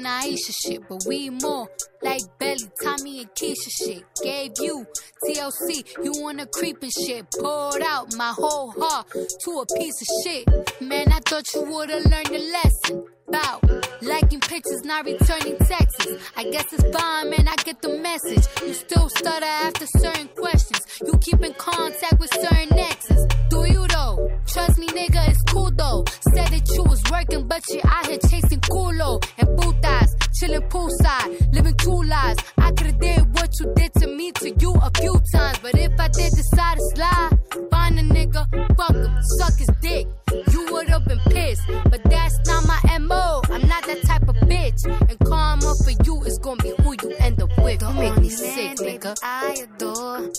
And Aisha shit, but we more like Belly, Tommy and Keisha shit. Gave you TLC, you wanna creep and shit. Poured out my whole heart to a piece of shit. Man, I thought you would've learned a lesson. About liking pictures, not returning texts. I guess it's fine, man, I get the message. You still stutter after certain questions. You keep in contact with certain exes. Do you though? Trust me, nigga, it's cool though. Said that you was working, but you out here chasing culo and putas, chilling poolside, living two lives. I could've did what you did to me to you a few times, but if I did decide to slide, find a nigga, fuck him, suck his dick. You would've been pissed, but that's not my MO. I'm not that type of bitch, and karma for you is gonna be who you end up with. Don't make me sick, nigga. I adore.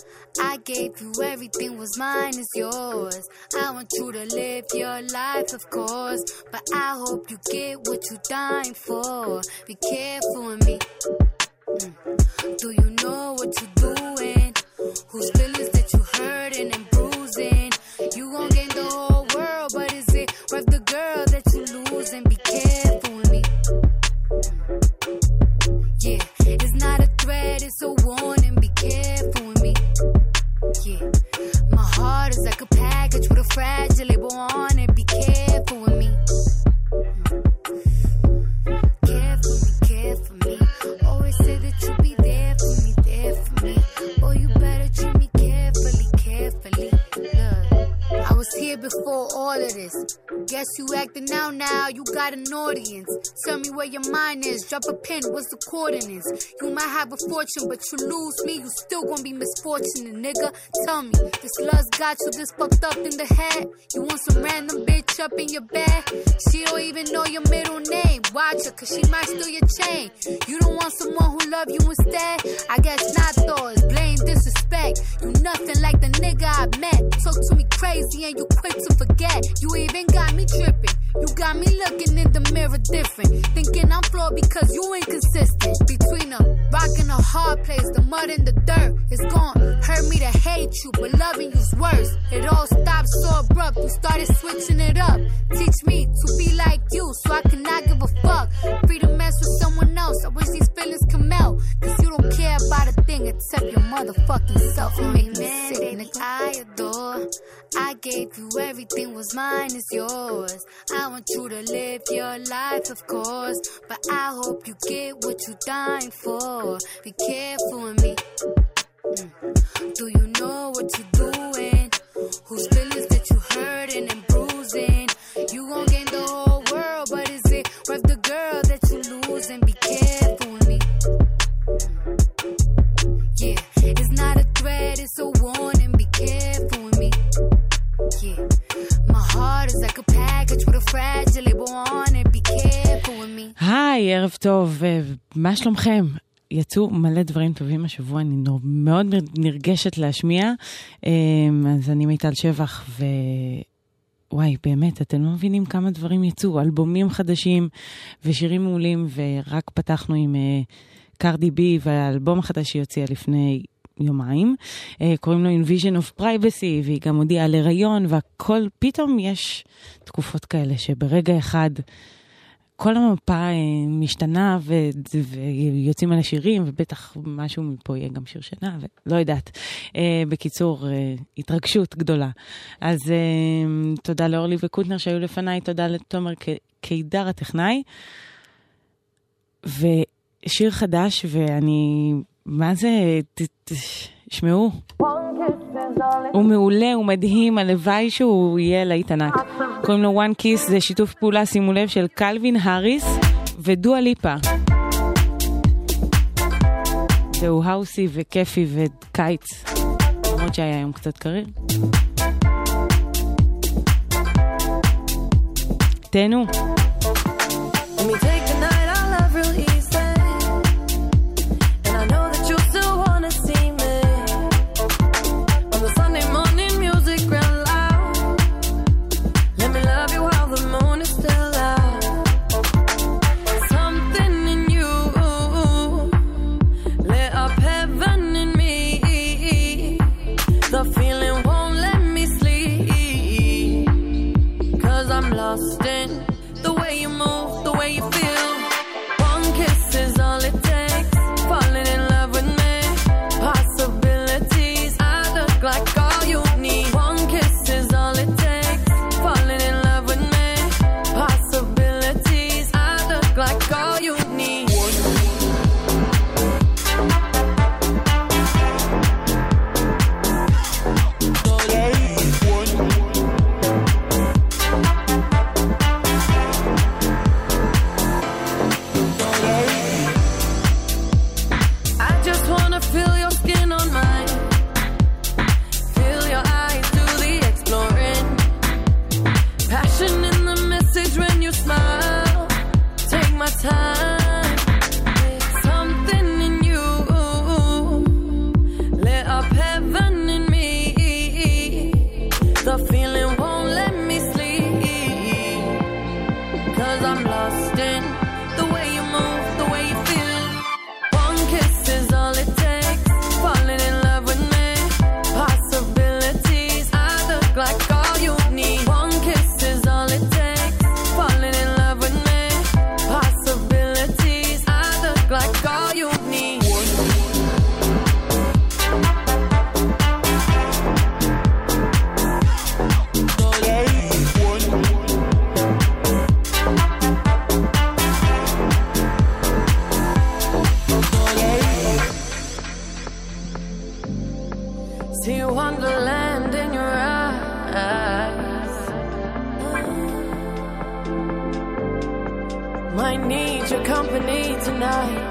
I gave you everything was mine is yours. I want you to live your life, of course, but I hope you get what you're dying for. Be careful with me. Mm. Do you know what you're doing? Whose feelings that you hurting and bruising? You gon' gain the whole world, but is it worth the girl that you losing? Be careful with me. Mm. Yeah, it's not a threat, it's a warning. Heart is like a package with a fragile label on it. Be careful before all of this. Guess you acting out now, you got an audience. Tell me where your mind is, drop a pin, what's the coordinates? You might have a fortune, but you lose me, you still gonna be misfortunate, nigga. Tell me, this lust got you this fucked up in the head? You want some random bitch up in your bed? She don't even know your middle name. Watch her, cause she might steal your chain. You don't want someone who love you instead? I guess not though, it's blame disrespect. You nothing like the nigga I met. Talk to me crazy and you quick to forget. You even got me tripping. You got me looking in the mirror different. Thinking I'm flawed because you inconsistent. Between a rock and a hard place, the mud and the dirt. is gonna hurt me to hate you, but loving you's worse. It all stopped so abrupt. You started switching it up. Teach me to be like you so I cannot give a fuck. Free to mess with someone else. I wish these feelings can melt. Cause you don't care about a thing except your motherfucking self. You make me sick, nigga. I adore. I gave you everything was mine is yours. I want you to live your life, of course. But I hope you get what you're dying for. Be careful with me. Mm. Do you know what you're doing? Whose feelings that you hurting and ערב טוב, אה, מה שלומכם? יצאו מלא דברים טובים השבוע, אני מאוד נרגשת להשמיע. אה, אז אני מיטל שבח, ו... וואי, באמת, אתם לא מבינים כמה דברים יצאו, אלבומים חדשים ושירים מעולים, ורק פתחנו עם אה, קרדי בי והאלבום החדש שהיא הוציאה לפני יומיים. אה, קוראים לו Invision of Privacy, והיא גם הודיעה על הריון, והכל, פתאום יש תקופות כאלה שברגע אחד כל המפה אה, משתנה ו- ויוצאים על השירים, ובטח משהו מפה יהיה גם שיר שינה, ולא יודעת. אה, בקיצור, אה, התרגשות גדולה. אז תודה לאורלי וקוטנר שהיו לפניי, תודה לתומר קידר הטכנאי. ושיר חדש, ואני, מה זה, ת- ת- שמעו. הוא מעולה, הוא מדהים, הלוואי שהוא יהיה להיט ענק. קוראים לו One Kiss, זה שיתוף פעולה, שימו לב, של קלווין האריס ודואה ליפה. זהו האוסי וכיפי וקיץ, למרות שהיה היום קצת קריר. תהנו. See wonderland in your eyes. Might need your company tonight.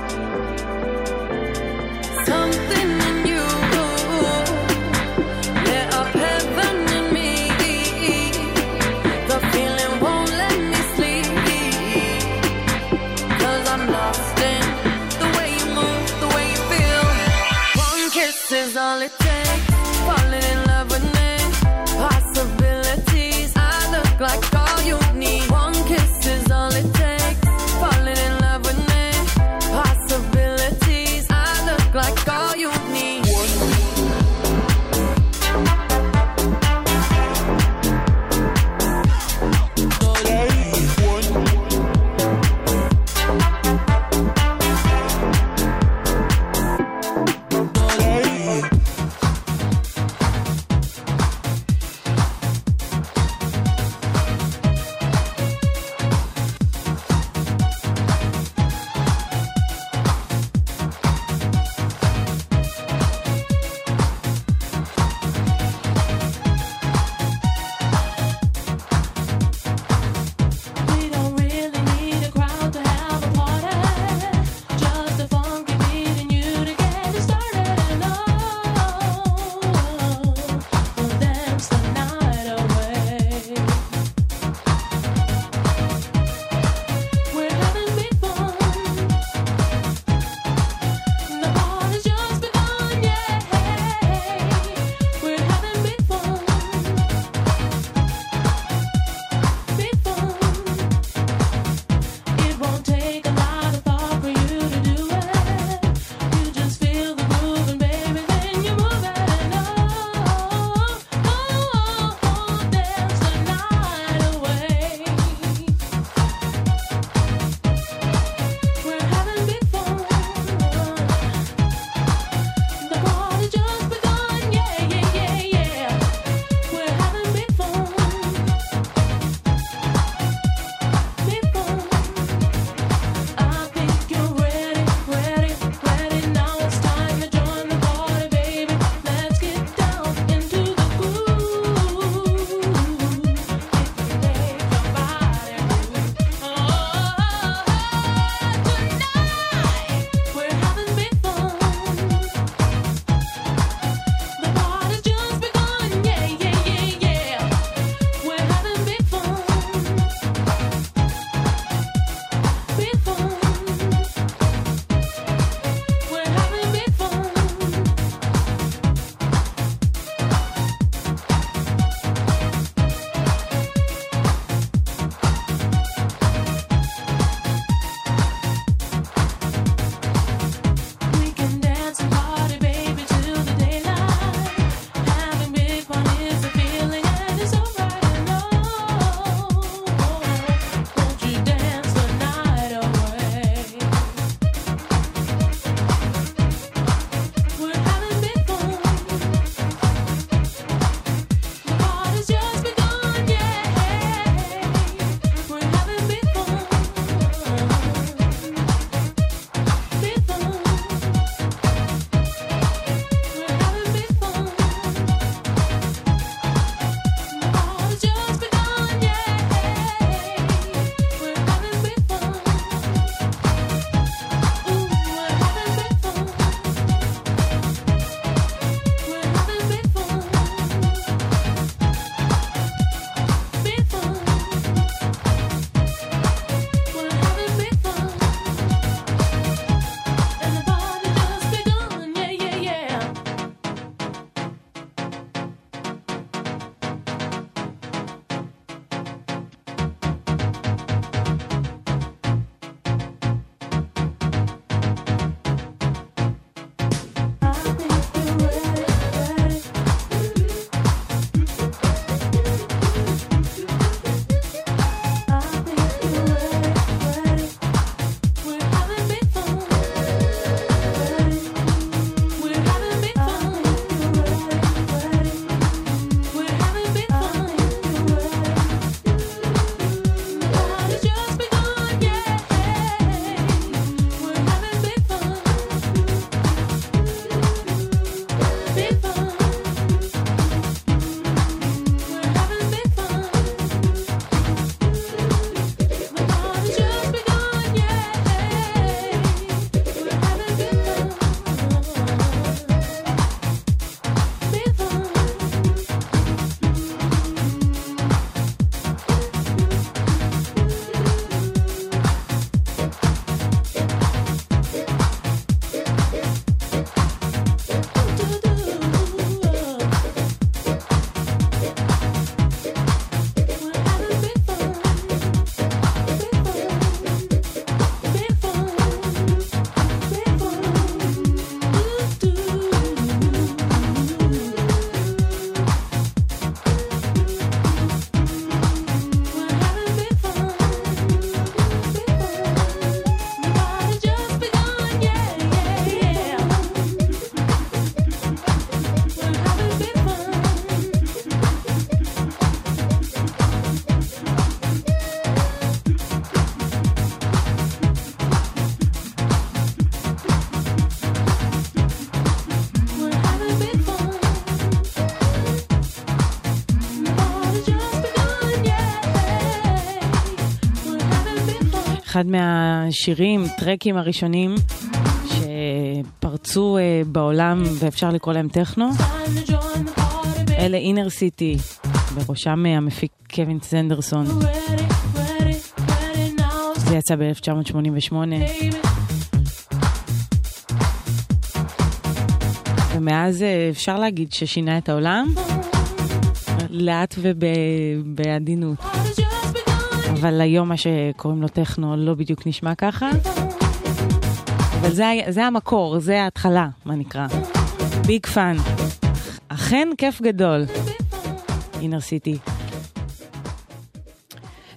אחד מהשירים, טרקים הראשונים שפרצו אה, בעולם ואפשר לקרוא להם טכנו. אלה אינר סיטי, בראשם אה, המפיק קווין סנדרסון. זה יצא ב-1988. ומאז אה, אפשר להגיד ששינה את העולם, לאט ובעדינות. אבל היום מה שקוראים לו טכנו לא בדיוק נשמע ככה. אבל זה, זה המקור, זה ההתחלה, מה נקרא. Big Fun. אכן כיף גדול. Inner City.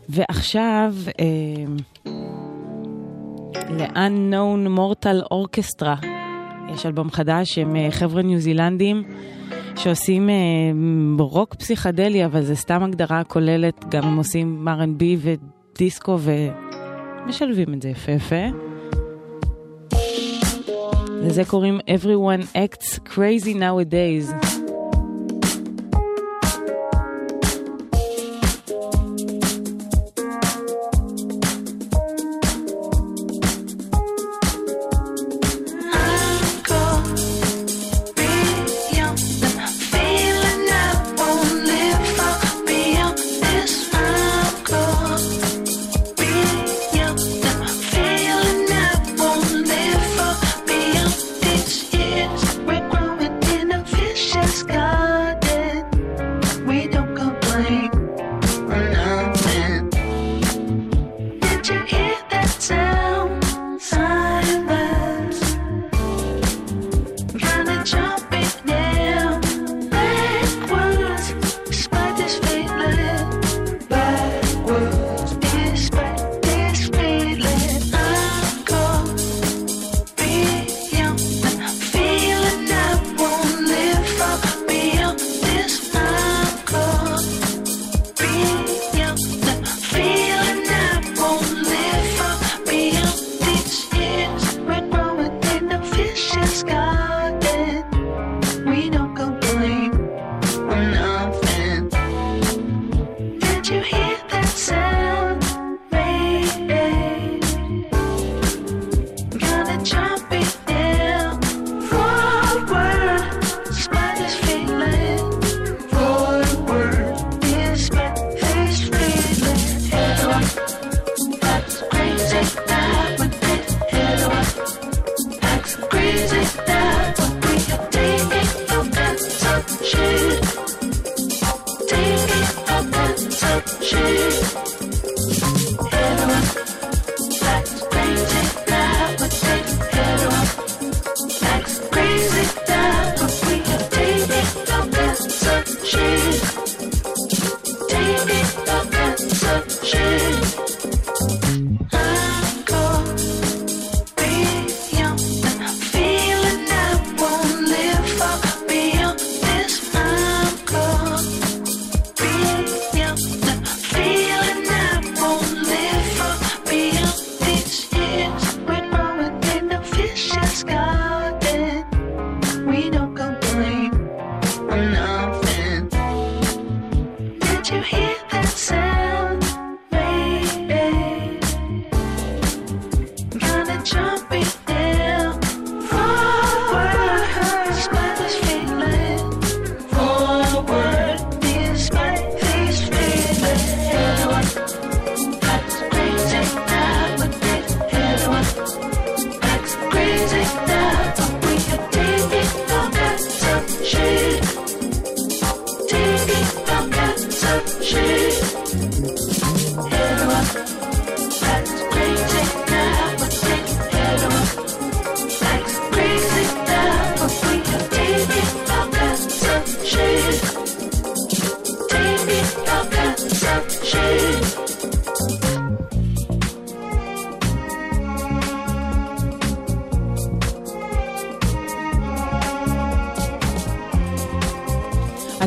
ועכשיו, אה, ל-Unknown Mortal Orchestra. יש אלבום חדש, הם אה, חבר'ה ניו זילנדים שעושים אה, רוק פסיכדלי, אבל זה סתם הגדרה כוללת, גם הם עושים R&B ודיסקו ומשלבים את זה יפה יפה. לזה קוראים Everyone Acts Crazy Nowadays.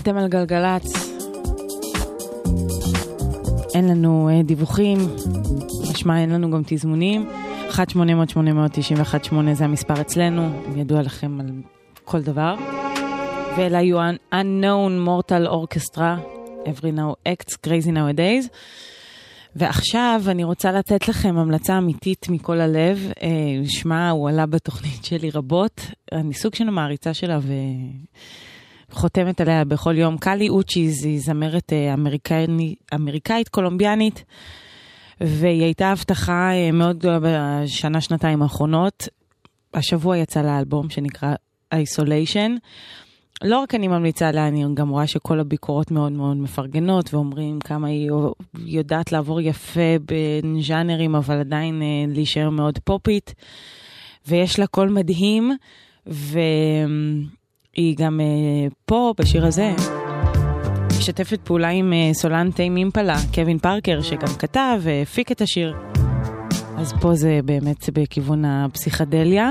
אתם על גלגלצ. אין לנו אה, דיווחים, נשמע אין לנו גם תזמונים. 1-800-891-8 זה המספר אצלנו, ידוע לכם על כל דבר. ואלה היו Unknown Mortal Orchestra, Every Now Acts, Crazy Now Days. ועכשיו אני רוצה לתת לכם המלצה אמיתית מכל הלב. אה, שמע, הוא עלה בתוכנית שלי רבות. אני סוג של מעריצה שלה, ו... חותמת עליה בכל יום. קלי אוצ'יז היא זמרת אה, אמריקאית קולומביאנית, והיא הייתה הבטחה אה, מאוד גדולה בשנה-שנתיים האחרונות. השבוע יצא לה אלבום שנקרא Isolation. לא רק אני ממליצה עליה, אני גם רואה שכל הביקורות מאוד מאוד מפרגנות ואומרים כמה היא יודעת לעבור יפה בין ז'אנרים, אבל עדיין אה, להישאר מאוד פופית. ויש לה קול מדהים, ו... היא גם אה, פה, בשיר הזה, משתפת פעולה עם אה, סולן Tame Impala, קווין פארקר, שגם כתב והפיק את השיר. אז פה זה באמת בכיוון הפסיכדליה.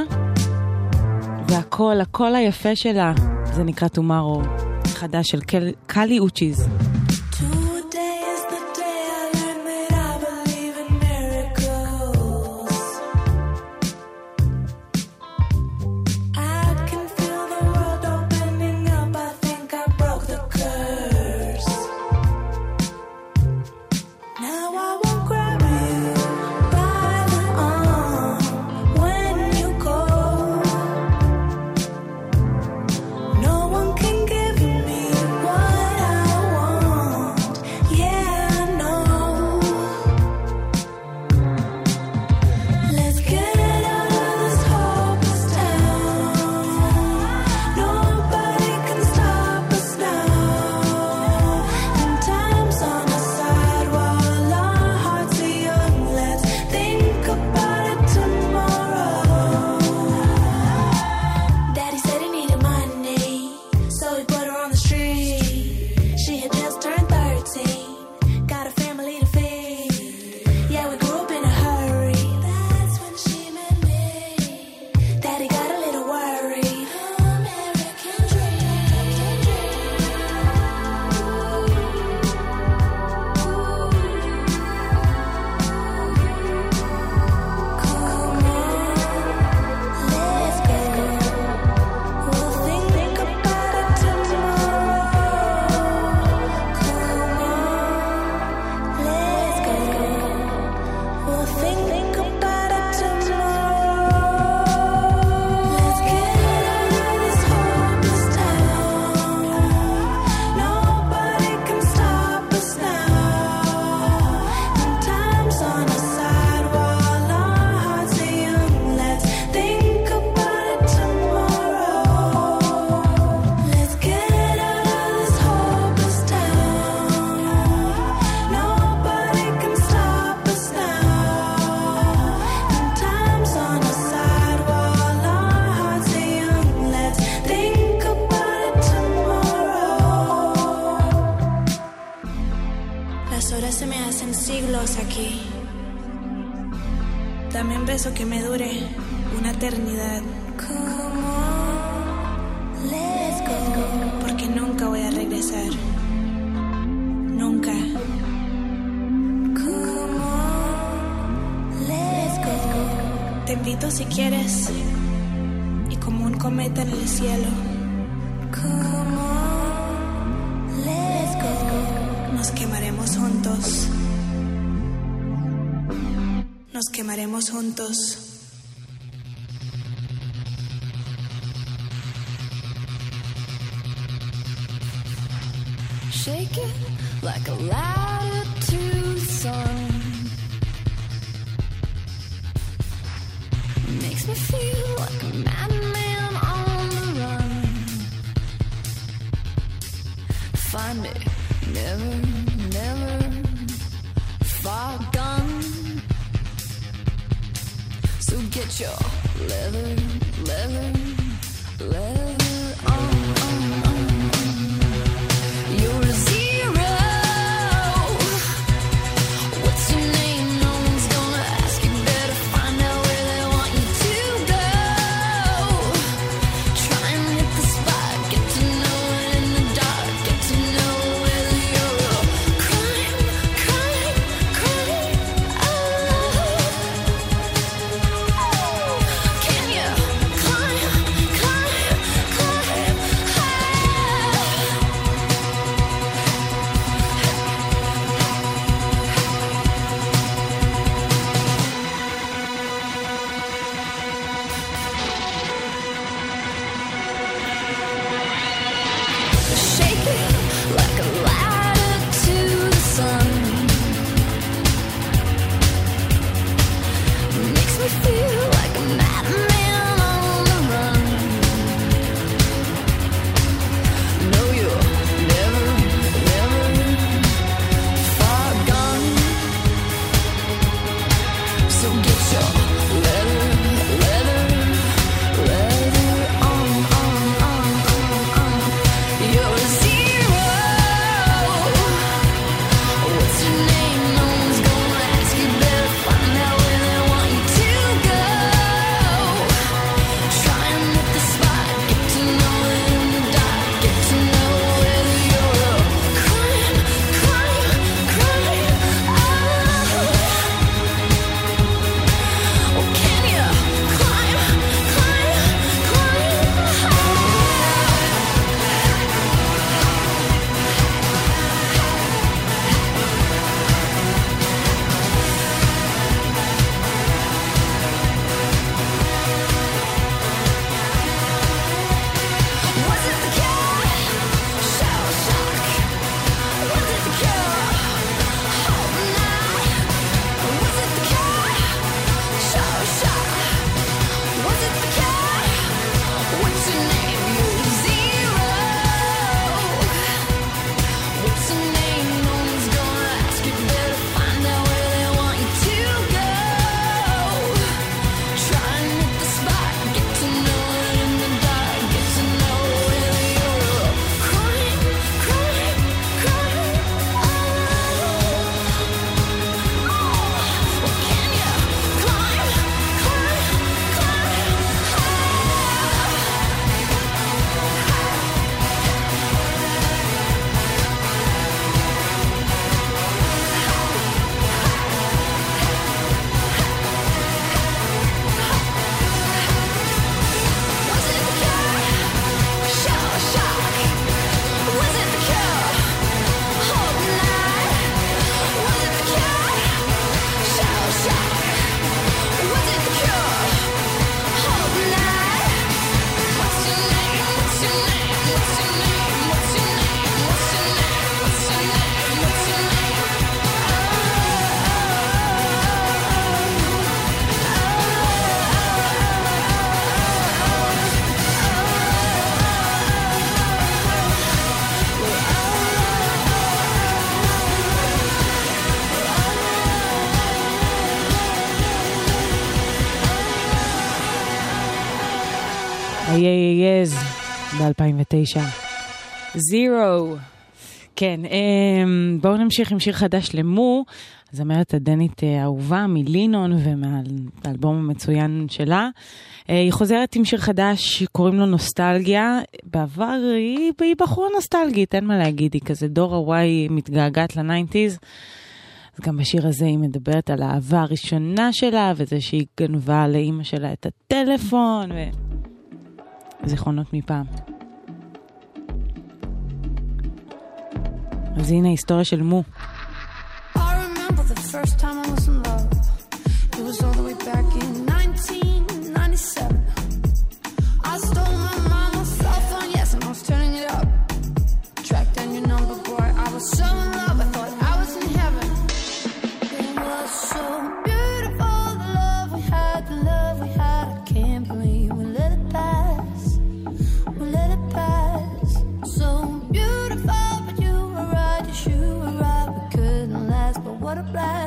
והקול, הקול היפה שלה, זה נקרא Tomorrow, חדש של קל... קלי אוצ'יז. 2009. זירו. כן, אמ, בואו נמשיך עם שיר חדש למו, הזמרת הדנית אה, האהובה מלינון ומהאלבום המצוין שלה. אה, היא חוזרת עם שיר חדש, קוראים לו נוסטלגיה. בעבר היא, היא בחורה נוסטלגית, אין מה להגיד, היא כזה דור הוואי מתגעגעת לניינטיז. אז גם בשיר הזה היא מדברת על האהבה הראשונה שלה, וזה שהיא גנבה לאימא שלה את הטלפון, וזיכרונות מפעם. אז הנה ההיסטוריה של מו. I remember the first time I was in love. It was all the way back in fly.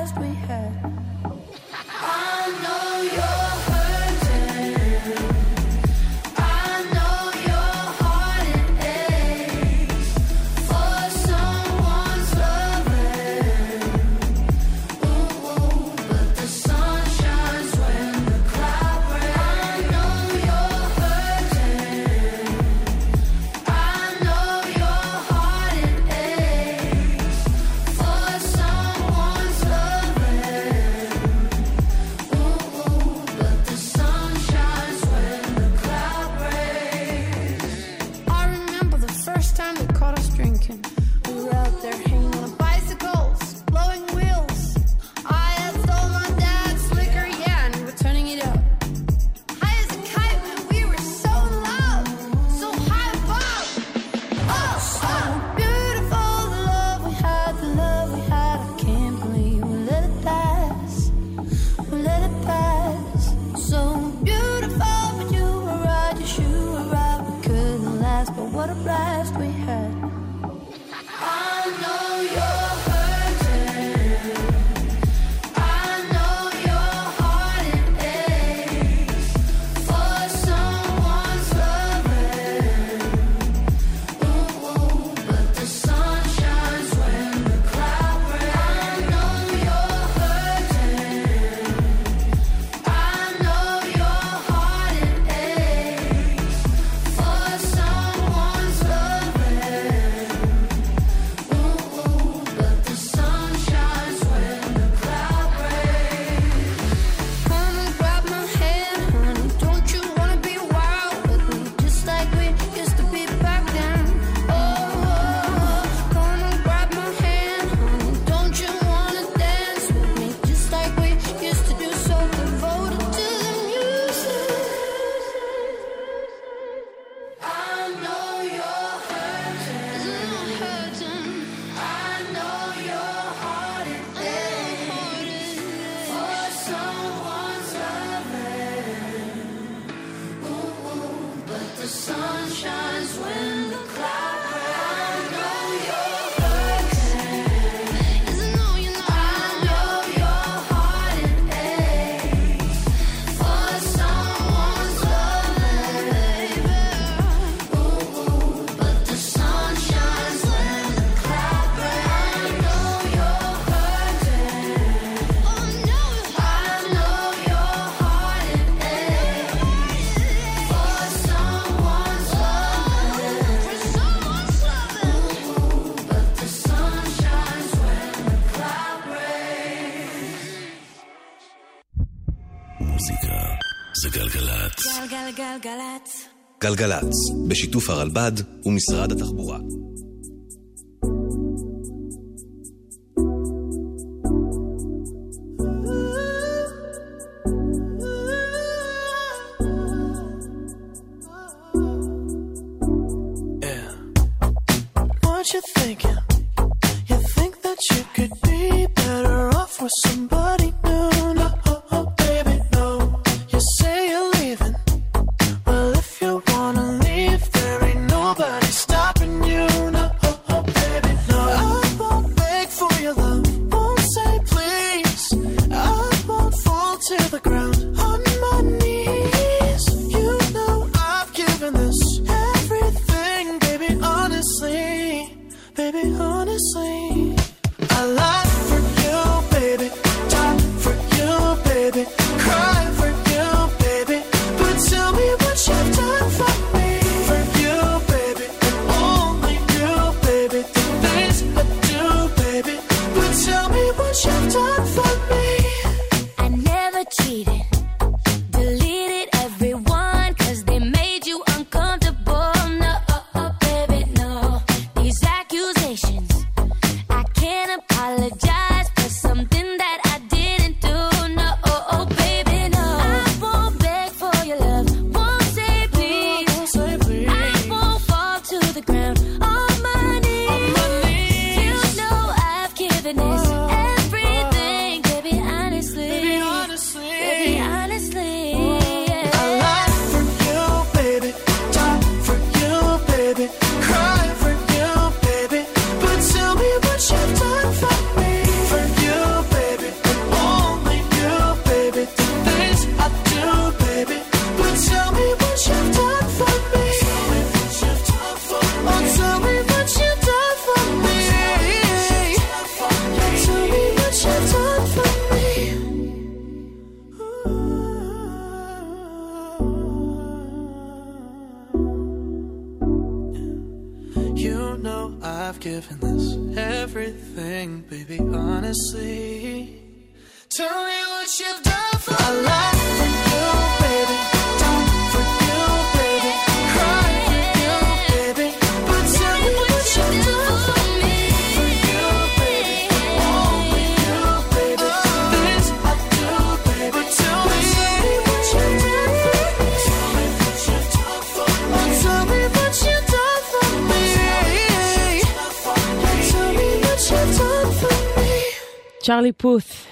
גלגלצ, בשיתוף הרלב"ד ומשרד התחבורה.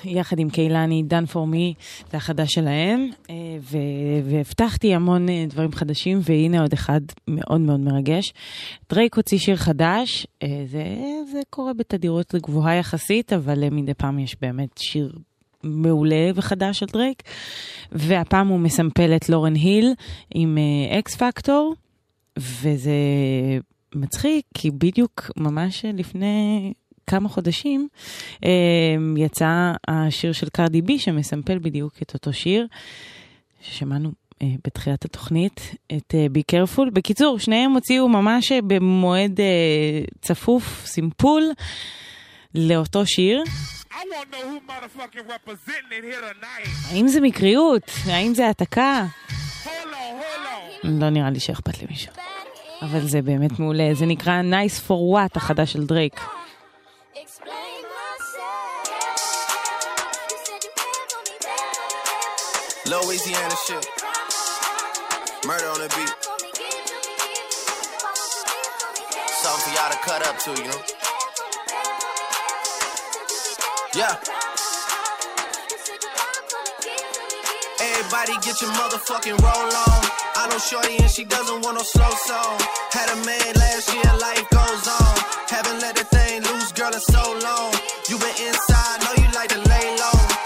יחד עם קהילני, Done for Me, זה החדש שלהם, אה, ו- והבטחתי המון אה, דברים חדשים, והנה עוד אחד מאוד מאוד מרגש. דרייק הוציא שיר חדש, אה, זה, זה קורה בתדירות גבוהה יחסית, אבל מדי פעם יש באמת שיר מעולה וחדש של דרייק, והפעם הוא מסמפל את לורן היל עם Ex-Factor, וזה מצחיק, כי בדיוק ממש לפני כמה חודשים אה, יצא השיר של קרדי בי שמסמפל בדיוק את אותו שיר ששמענו אה, בתחילת התוכנית, את בי uh, קרפול. בקיצור, שניהם הוציאו ממש אה, במועד אה, צפוף, סימפול, לאותו שיר. האם זה מקריות? האם זה העתקה? לא נראה לי שאכפת למישהו. אבל זה באמת מעולה, זה נקרא Nice for What החדש של דרייק. Louisiana shit. Murder on the beat. Something for y'all to cut up to, you know? Yeah. Everybody get your motherfucking roll on. I know Shorty and she doesn't want no slow song. Had a man last year, life goes on. Haven't let the thing loose, girl, in so long. You been inside, know you like to lay low.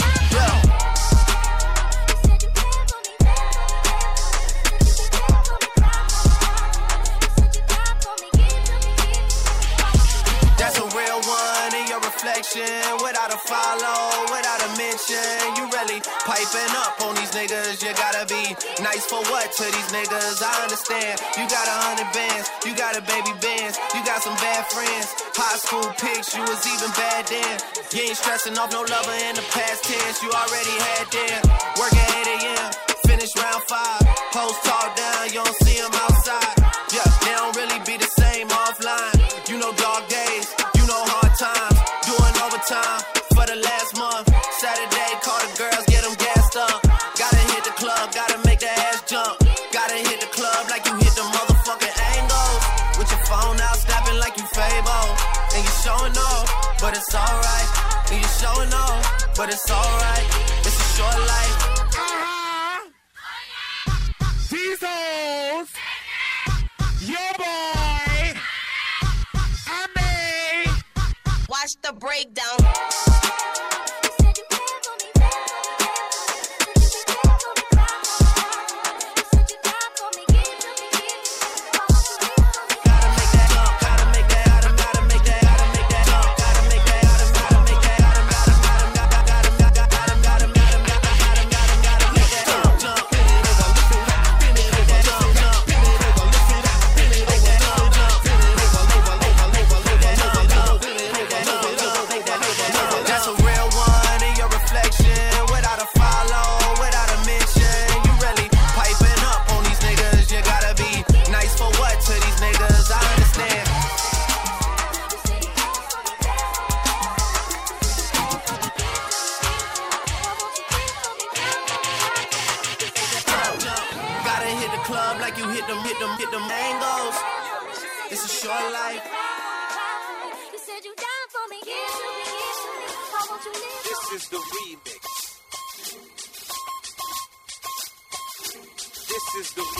Without a follow, without a mention. You really piping up on these niggas. You gotta be nice for what to these niggas? I understand. You got a hundred bands, you got a baby bands, you got some bad friends. High school pics, you was even bad then. You ain't stressing off no lover in the past tense. You already had them. Work at 8 a.m., finish round five. Post talk down, you don't see them outside. It's alright. And you showing off, but it's alright. It's a short life. These hoes. Your boy. I mean. Watch the breakdown. Is the remix. This is the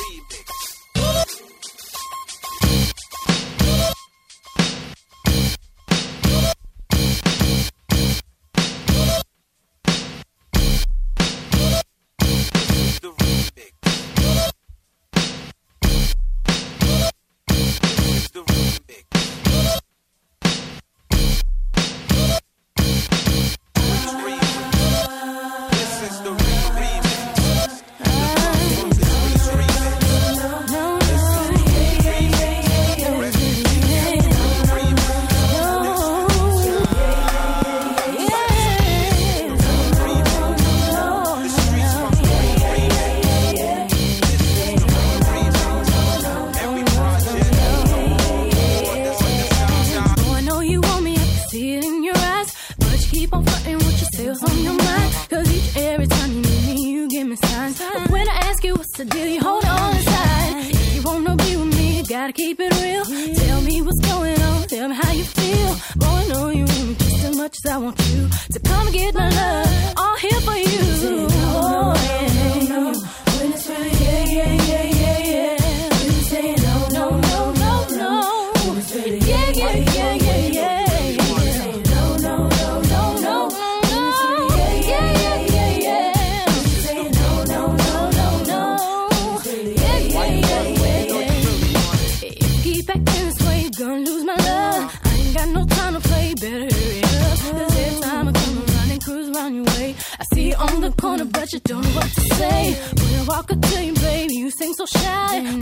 say, we're walk a dream, baby. You seem so shy.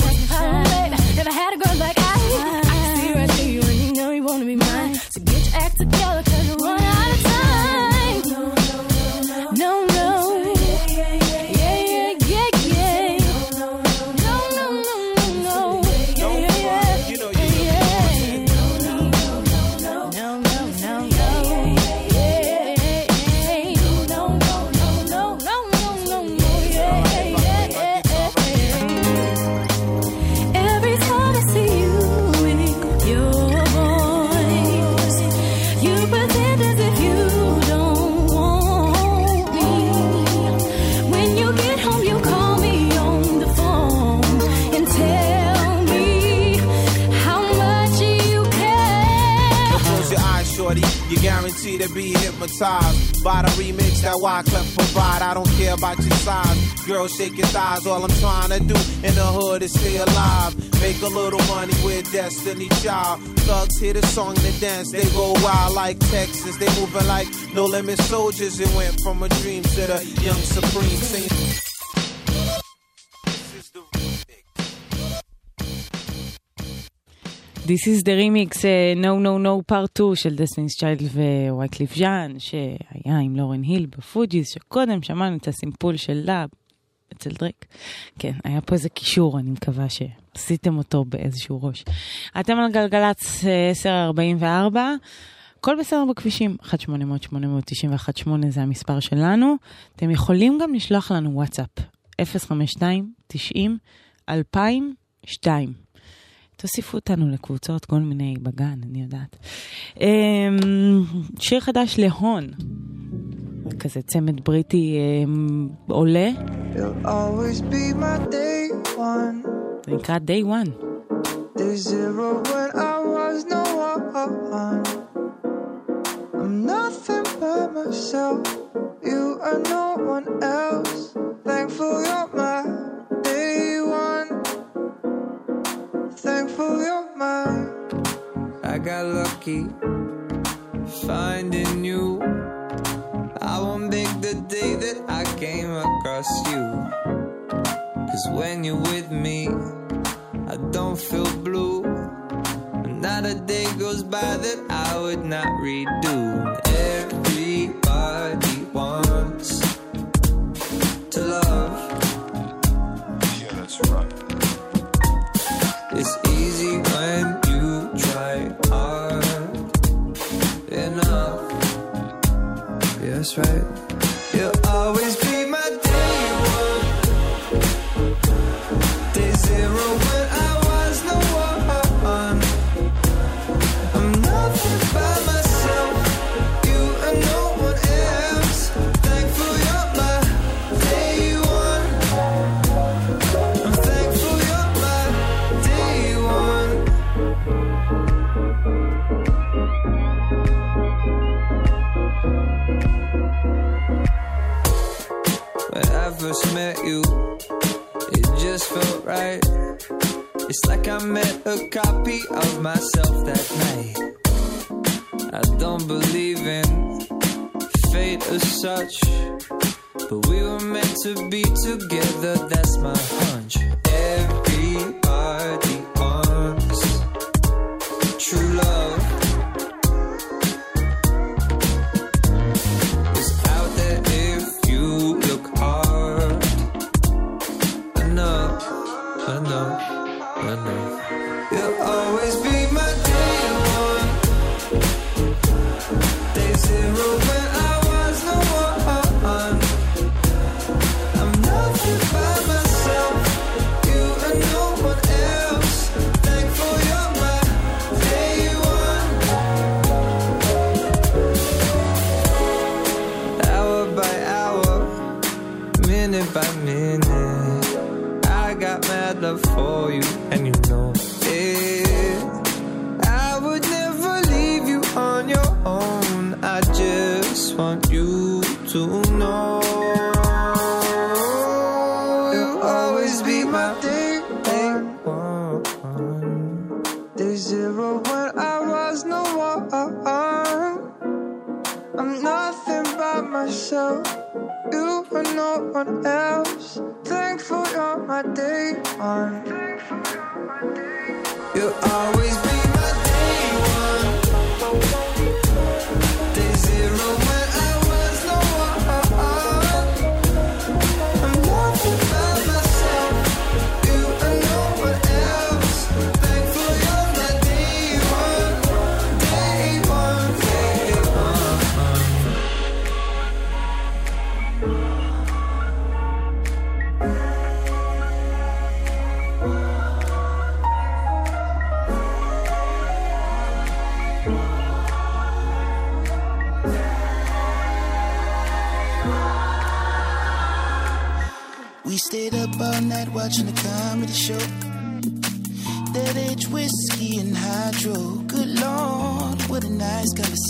I don't care about your size. Girl, shake your thighs. All I'm trying to do in the hood is stay alive. Make a little money with Destiny Child. Thugs hear the song and they dance. They go wild like Texas. They moving like no limit soldiers. It went from a dream to the young supreme singing. This is the remix uh, No No No Part 2 של דסטינס צ'יילד ווייקליף ז'אן, שהיה עם לורן היל בפוג'יס, שקודם שמענו את הסימפול שלה אצל דרייק. כן, היה פה איזה קישור, אני מקווה שעשיתם אותו באיזשהו ראש. אתם על גלגלצ אה, 1044. הכל בסדר בכבישים, 1-800-891-8 זה המספר שלנו. אתם יכולים גם לשלוח לנו וואטסאפ, 052-90-2002. תוסיפו אותנו לקבוצות, כל מיני בגן, אני יודעת. אמ, שיר חדש להון, כזה צמד בריטי אמ, עולה. זה נקרא Day One. Day zero when I was no one. I'm nothing but myself. You are no one else. Thankful you're my day one. Thankful you're mine. I got lucky finding you. I won't make the day that I came across you. Cause when you're with me, I don't feel blue. Not a day goes by that I would not redo. right I met a copy of myself that night. I don't believe in fate as such, but we were meant to be together. That's my hunch.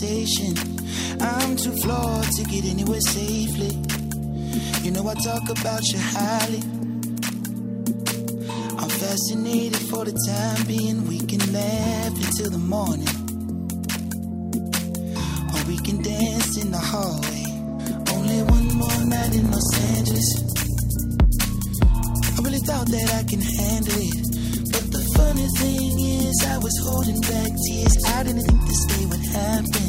I'm too flawed to get anywhere safely. You know I talk about you highly. I'm fascinated for the time being. We can laugh until the morning. Or we can dance in the hallway. Only one more night in Los Angeles. I really thought that I can handle it. But the funny thing is, I was holding back tears. I didn't think this day would happen.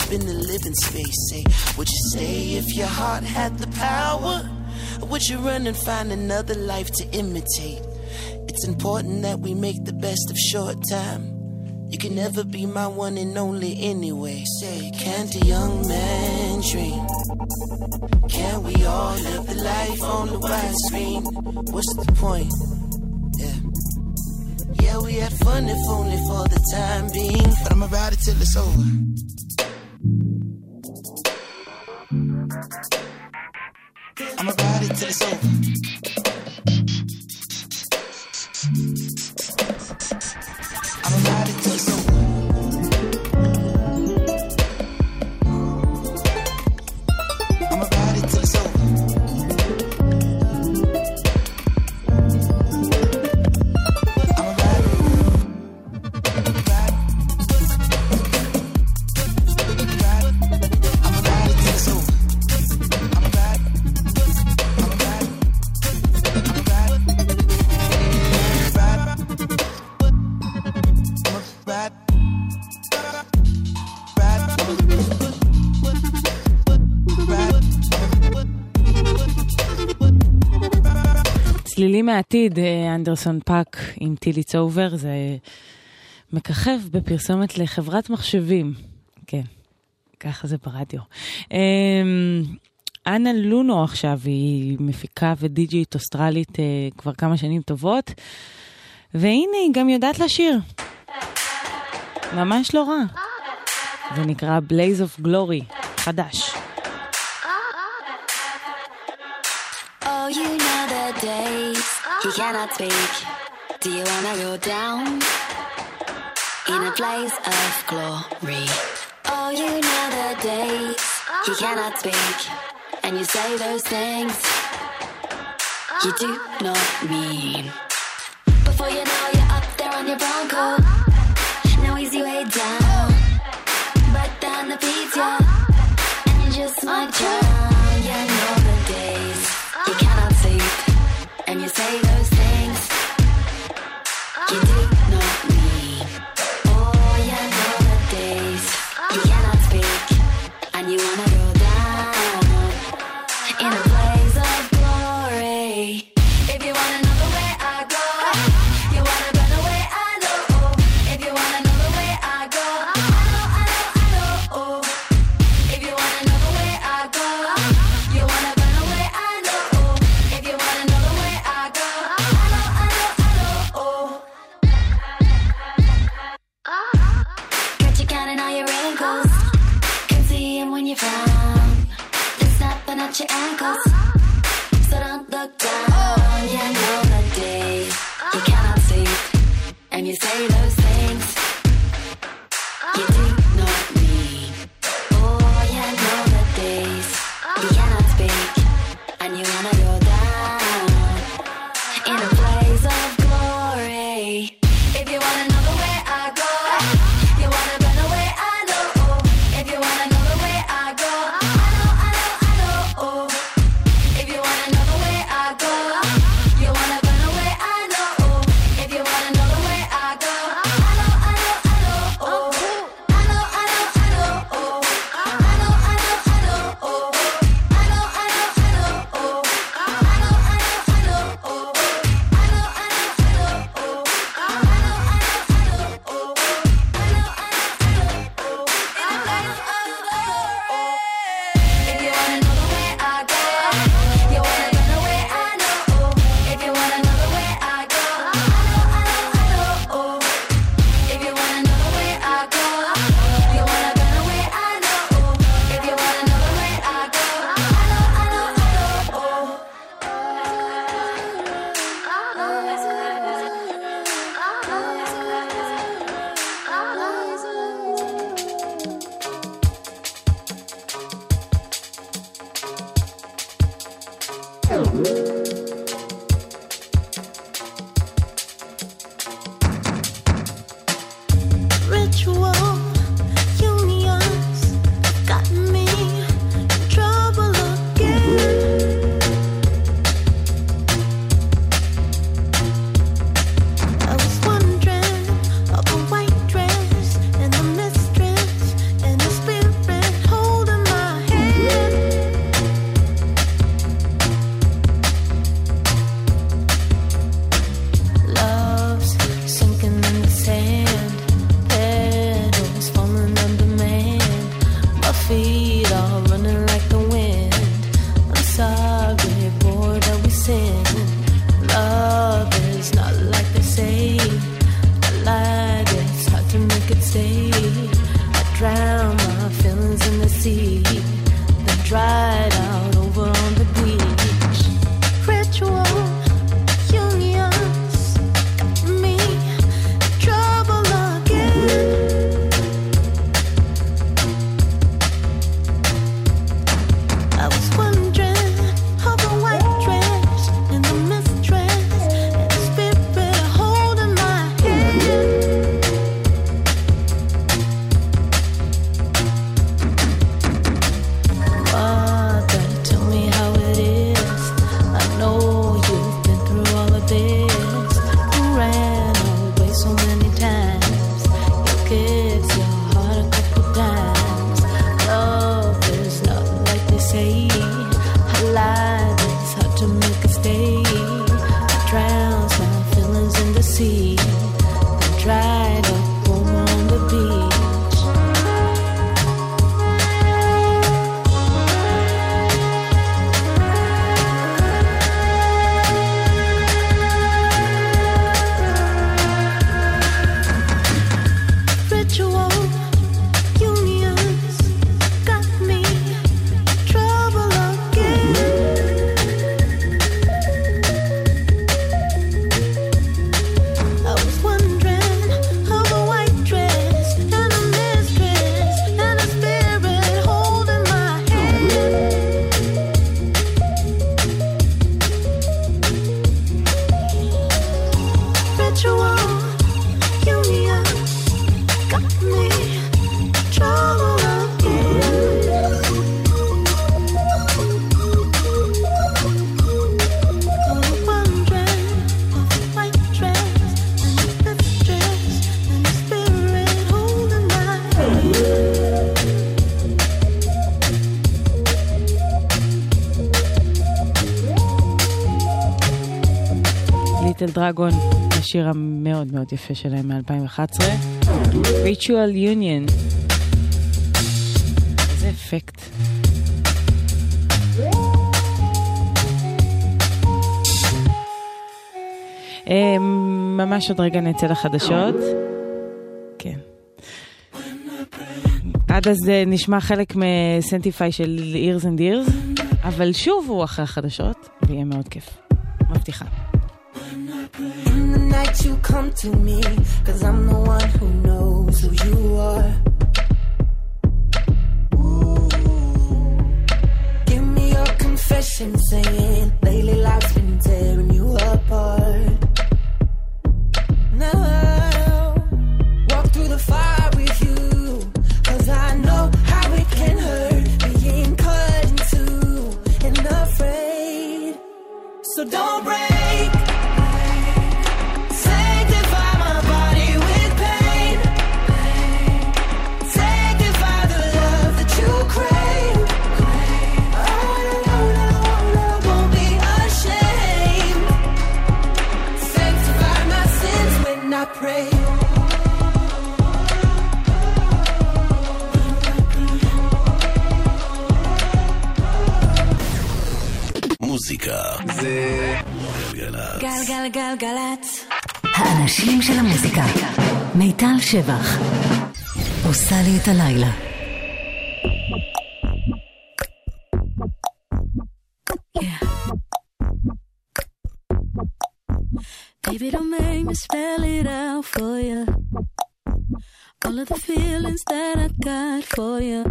up in the living space. Say, would you say if your heart had the power? Or would you run and find another life to imitate? It's important that we make the best of short time. You can never be my one and only anyway. Say, can't a young man dream? Can we all live the life on the widescreen? What's the point? Yeah. Yeah, we had fun if only for the time being. But I'ma ride it till it's over. מהעתיד, אה, אנדרסון פאק עם 'Til It's Over, זה מככב בפרסומת לחברת מחשבים. כן, ככה זה ברדיו. אמ, אנה לונו עכשיו, היא מפיקה ודיג'ית אוסטרלית אה, כבר כמה שנים טובות, והנה, היא גם יודעת לשיר. ממש לא רע. זה נקרא Blaze of Glory, חדש. you know the days he cannot speak. Do you wanna go down in a place of glory? Oh, you know the days he cannot speak, and you say those things you do not mean. Before you know, you're up there on your bronco. No easy way down, but then the beats you, and you just might drown. you do. mistake. I drown my feelings in the sea, then dried up. דרגון, השיר המאוד מאוד יפה שלהם מ-2011, Ritual Union. איזה אפקט. אה, ממש עוד רגע נצא לחדשות. כן. עד אז אה, נשמע חלק מסנטיפיי של Ears and Ears, אבל שוב הוא אחרי החדשות, ויהיה מאוד כיף. You come to me, cause I'm the one who knows who you are. גלגלגלגלצ. האנשים של המוזיקה. מיטל שבח. עושה לי את הלילה. Baby, don't make me spell it out for you. All of the feelings that I got for you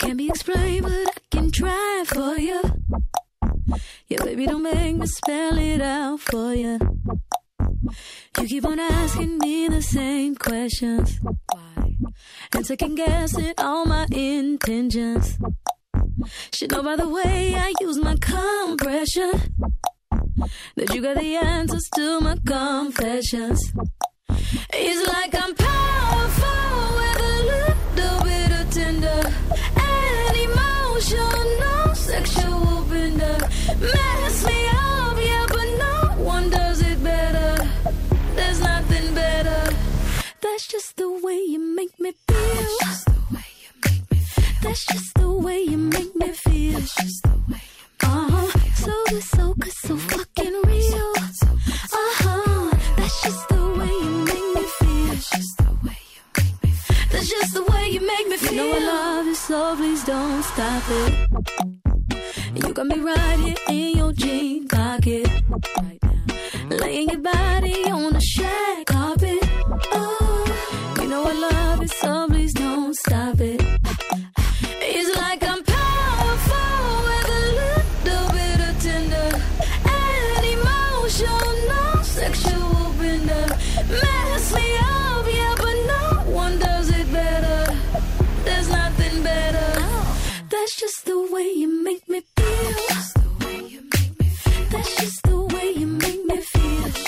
can't be explained, but I can try for you. Yeah, baby, don't make me spell it out for you. You keep on asking me the same questions. Why? And second guessing all my intentions. Should know by the way I use my compression that you got the answers to my confessions. It's like I'm powerful with a little bit of tender and emotional sexual. Mess me up, yeah, but no one does it better. There's nothing better. That's just the way you make me feel. That's just the way you make me feel. That's just the way you make me feel. Uh-huh. So so good, so fucking real. Uh-huh. That's just the way you make me feel. That's just the way you make me feel. You know I love you, so please don't stop it. You got me right here in your jean pocket. Laying your body on the shag carpet. Oh, you know I love it, so please don't stop it. It's like I'm powerful with a little bit of tender and emotional no sexual bender. Mess me up, yeah, but no one does it better. There's nothing better. Oh. That's just the way you make me feel. That's just the way you make me feel.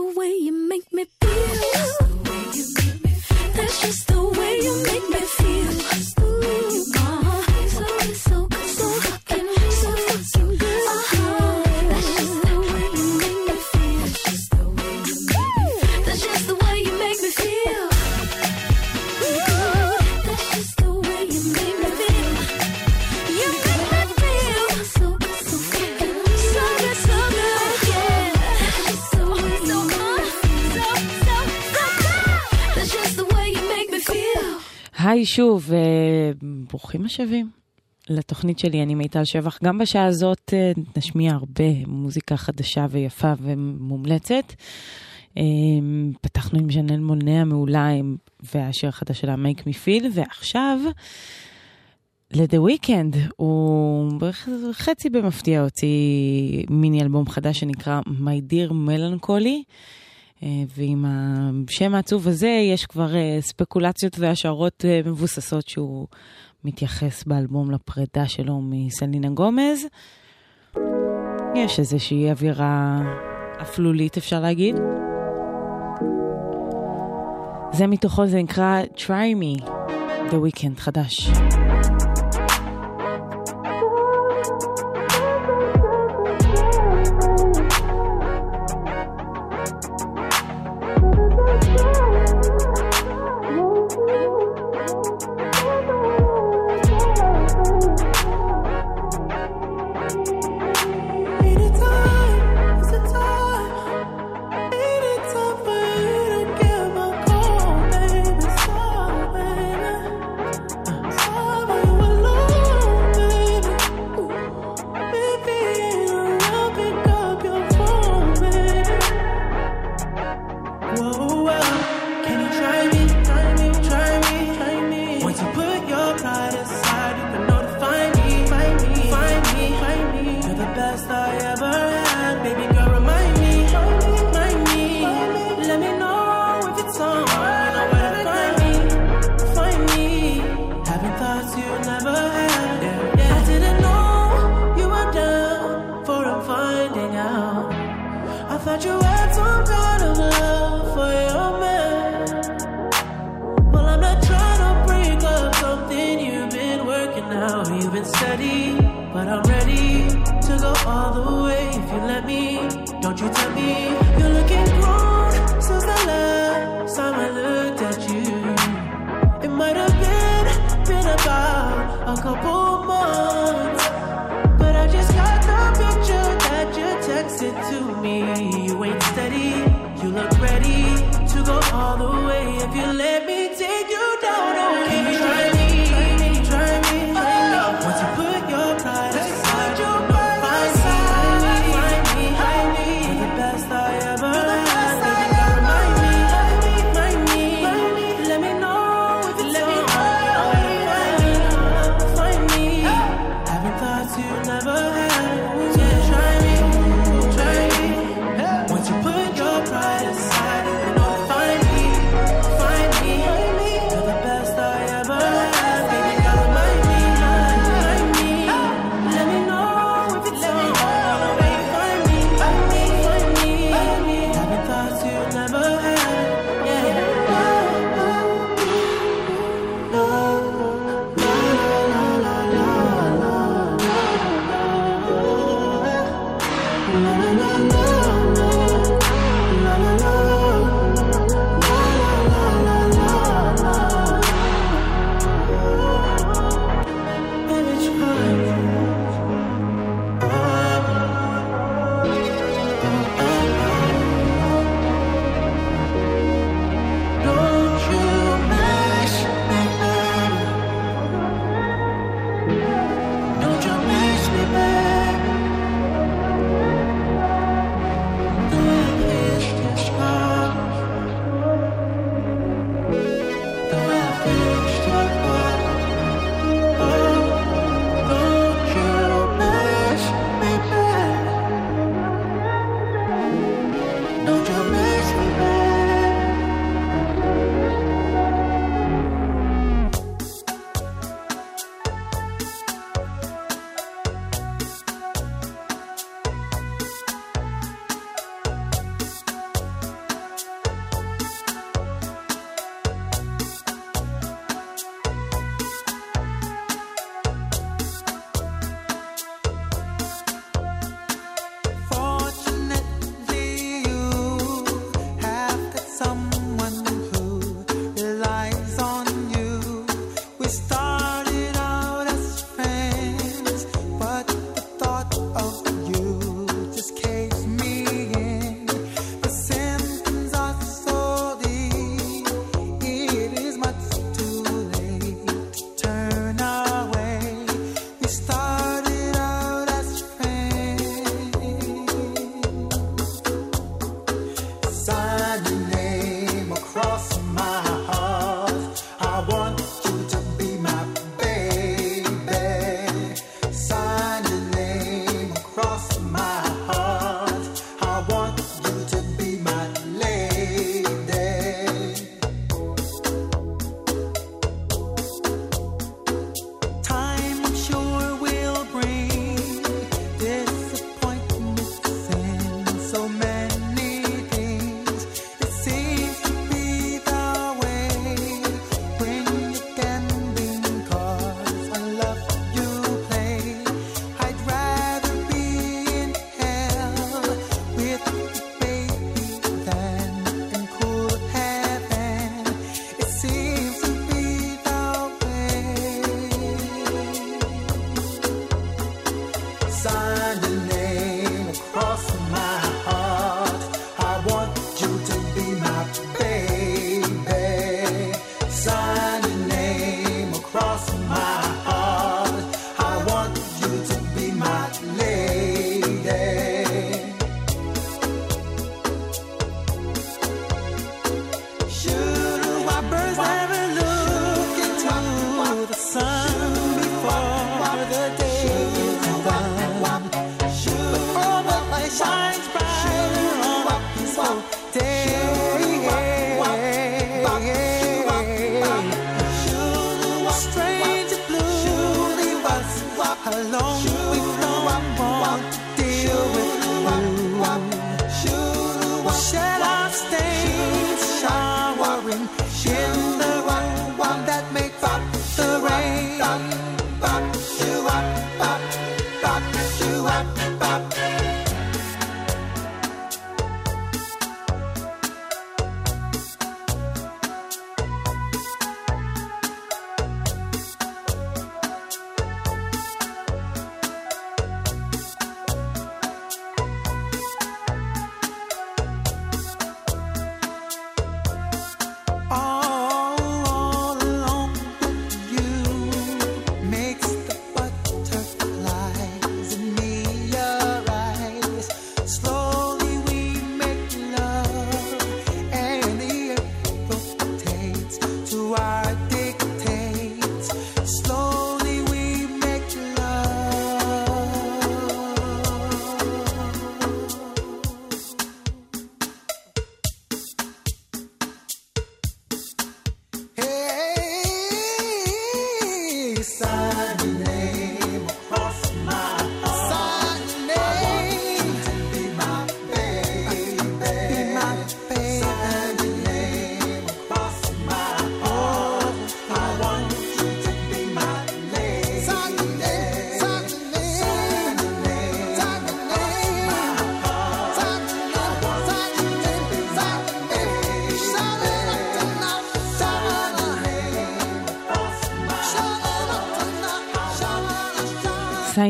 The way you make me היי שוב, אה, ברוכים השבים לתוכנית שלי, אני מיטל שבח. גם בשעה הזאת אה, נשמיע הרבה מוזיקה חדשה ויפה ומומלצת. אה, פתחנו עם ז'נל מונע מעולה והשיר החדש שלה, Make Me Feel, ועכשיו ל-The Weeknd, הוא חצי במפתיע הוציא מיני אלבום חדש שנקרא My Dear Melancholy. אה, ועם השם העצוב הזה יש כבר אה, ספקולציות והשערות אה, מבוססות שהוא מתייחס באלבום לפרידה שלו מסלינה גומז. יש איזושהי אווירה אפלולית, אפשר להגיד. זה מתוכו, זה נקרא Try Me, The Weekend חדש.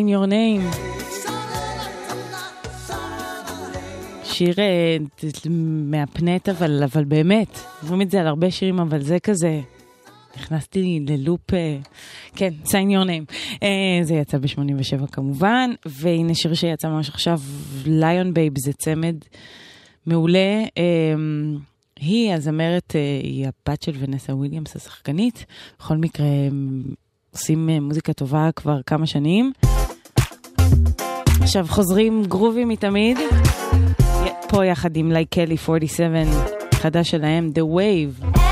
Sign Your Name. שיר אה, מהפנט, אבל, אבל באמת, אומרים את זה על הרבה שירים, אבל זה כזה, נכנסתי ללופ, אה, כן, sign your name. אה, זה יצא ב-87 כמובן, והנה שיר שיצא ממש עכשיו, ליון בייב זה צמד מעולה. היא, הזמרת, היא הבת של ונסה וויליאמס, השחקנית. בכל מקרה, עושים מוזיקה טובה כבר כמה שנים. עכשיו חוזרים גרובים מתמיד, פה יחד עם לייקלי 47, חדש שלהם, The Wave.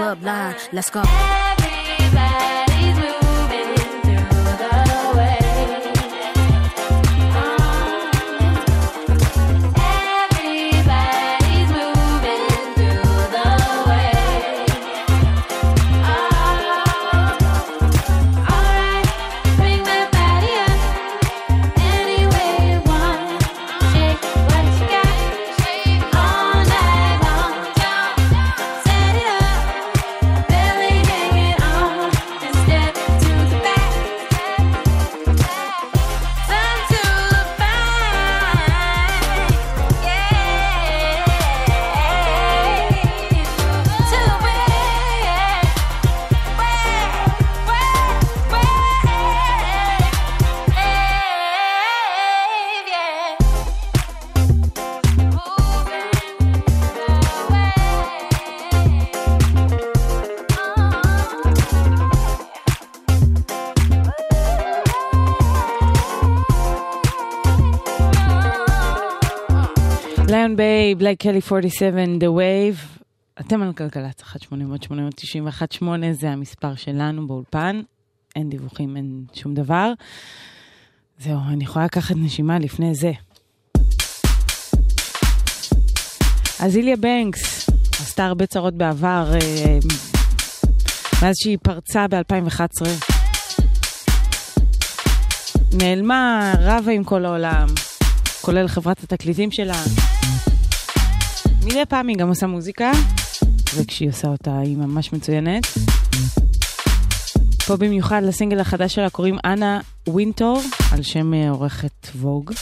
club line. Let's go. like קלי 47, The Wave. אתם על גלגלצ 1-800-891-8, זה המספר שלנו באולפן. אין דיווחים, אין שום דבר. זהו, אני יכולה לקחת נשימה לפני זה. אז איליה בנקס עשתה הרבה צרות בעבר, אה, מאז שהיא פרצה ב-2011. נעלמה, רבה עם כל העולם, כולל חברת התקליטים שלה. מדי פעם היא גם עושה מוזיקה, וכשהיא עושה אותה היא ממש מצוינת. פה במיוחד לסינגל החדש שלה קוראים אנה וינטור, על שם אה, עורכת ווג.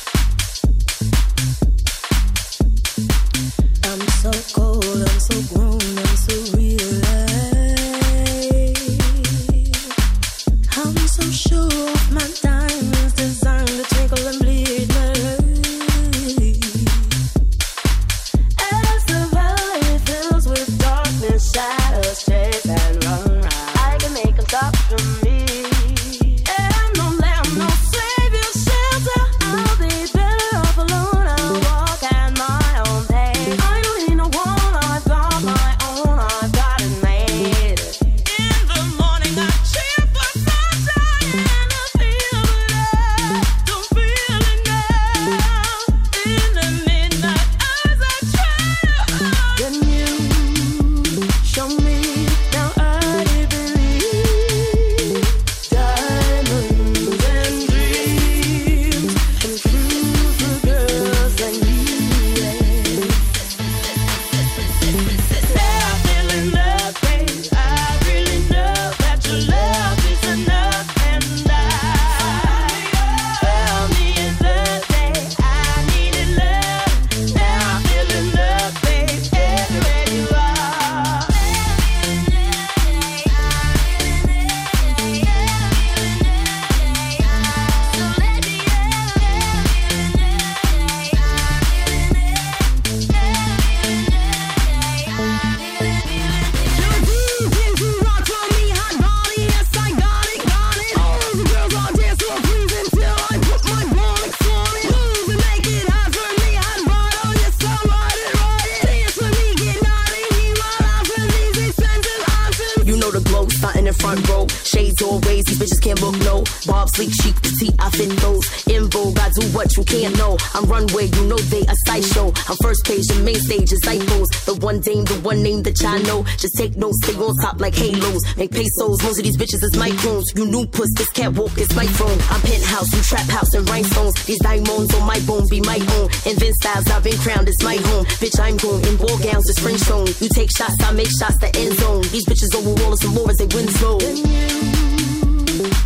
Top like halos. Make pesos, most of these bitches is microns. You new puss, this can't walk is my throne. I'm penthouse, you trap house and rhinestones. These diamonds on my bone be my own. Invent styles, I've been crowned, it's my home. Bitch, I'm going in ball gowns, it's French zone. You take shots, I make shots, to end zone. These bitches over wall some as they win slow.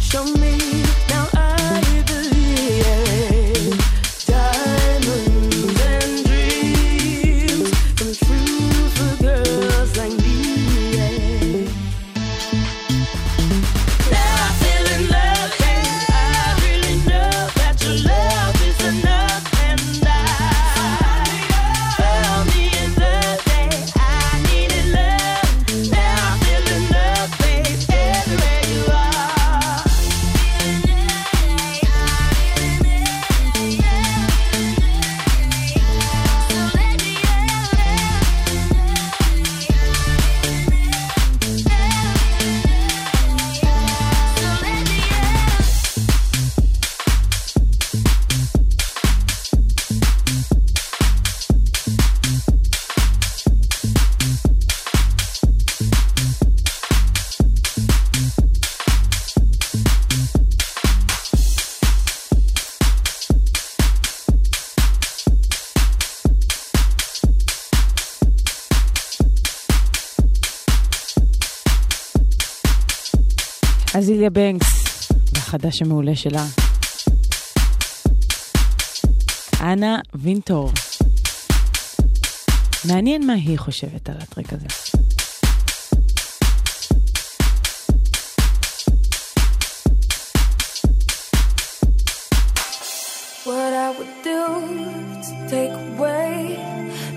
Show me. אודליה בנקס, והחדש המעולה שלה. אנה וינטור. מעניין מה היא חושבת על הטרק הזה. What I would do to take away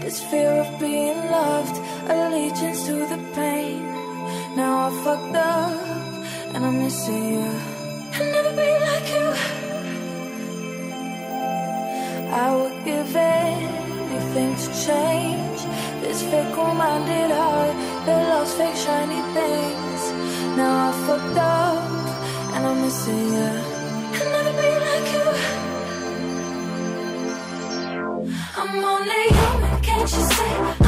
this fear of being loved, allegiance to missing you. I'll never be like you. I would give anything to change this fickle-minded heart that loves fake shiny things. Now I fucked up and I'm missing you. I'll never be like you. I'm only human, can't you see?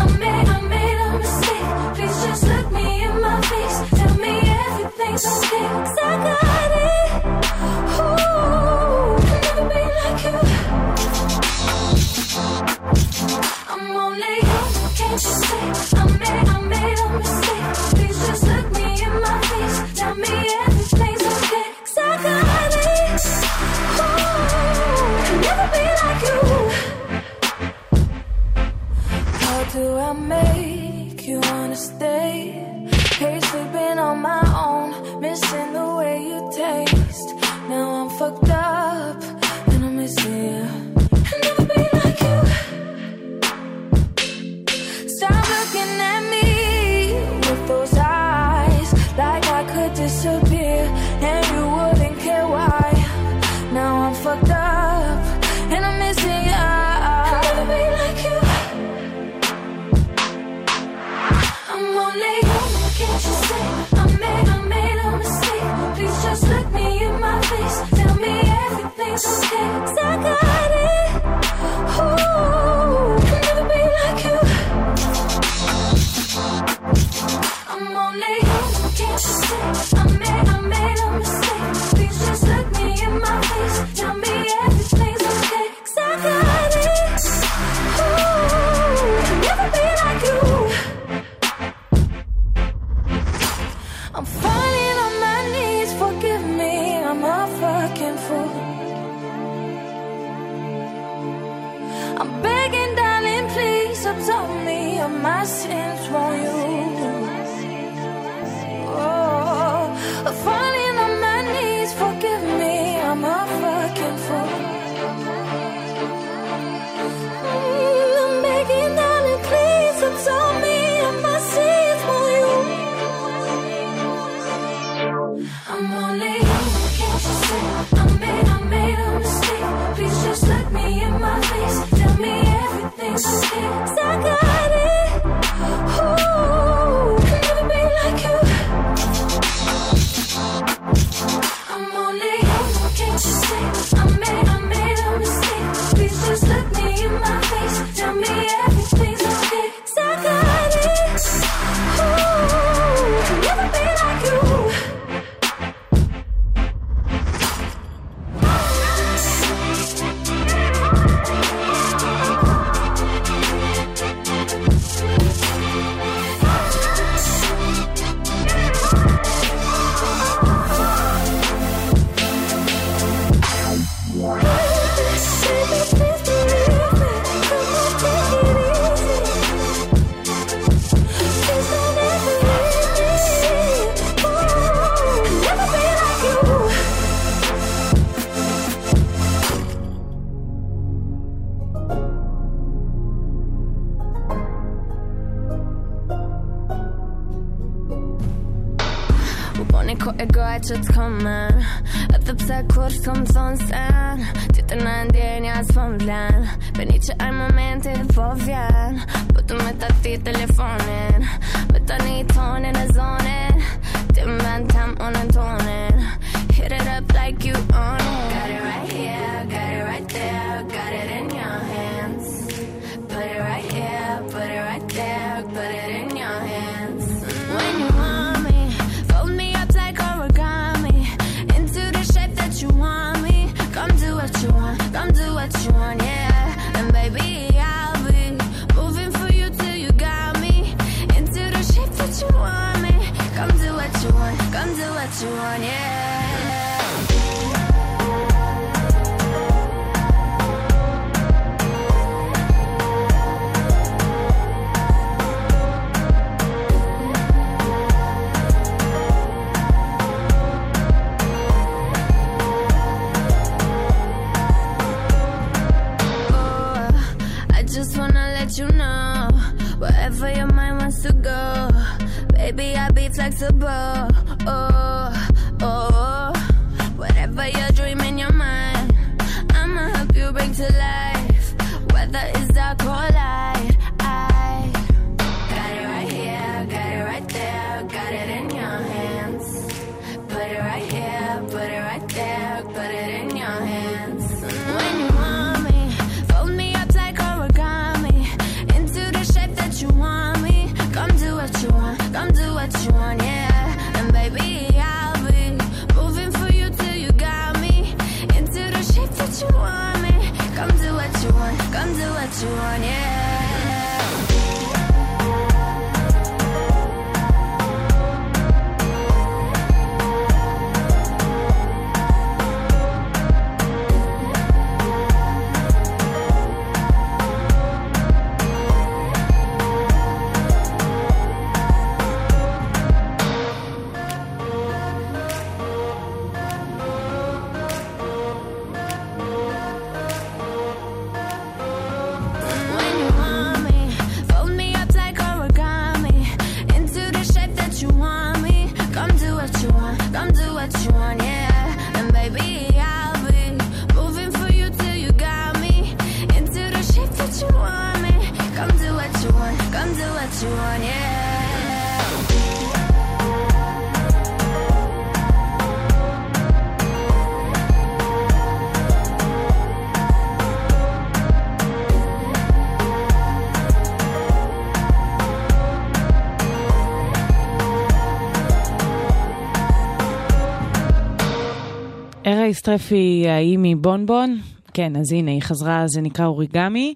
גרייס טרפי, ההיא בונבון, כן, אז הנה, היא חזרה, זה נקרא אוריגמי,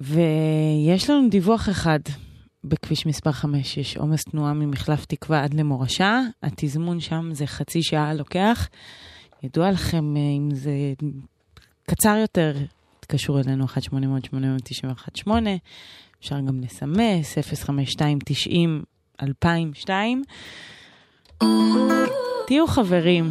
ויש לנו דיווח אחד. בכביש מספר 5 יש עומס תנועה ממחלף תקווה עד למורשה, התזמון שם זה חצי שעה לוקח. ידוע לכם אה, אם זה קצר יותר, תתקשרו אלינו 1 800 8918 אפשר גם לסמס, 05290-2002. תהיו חברים.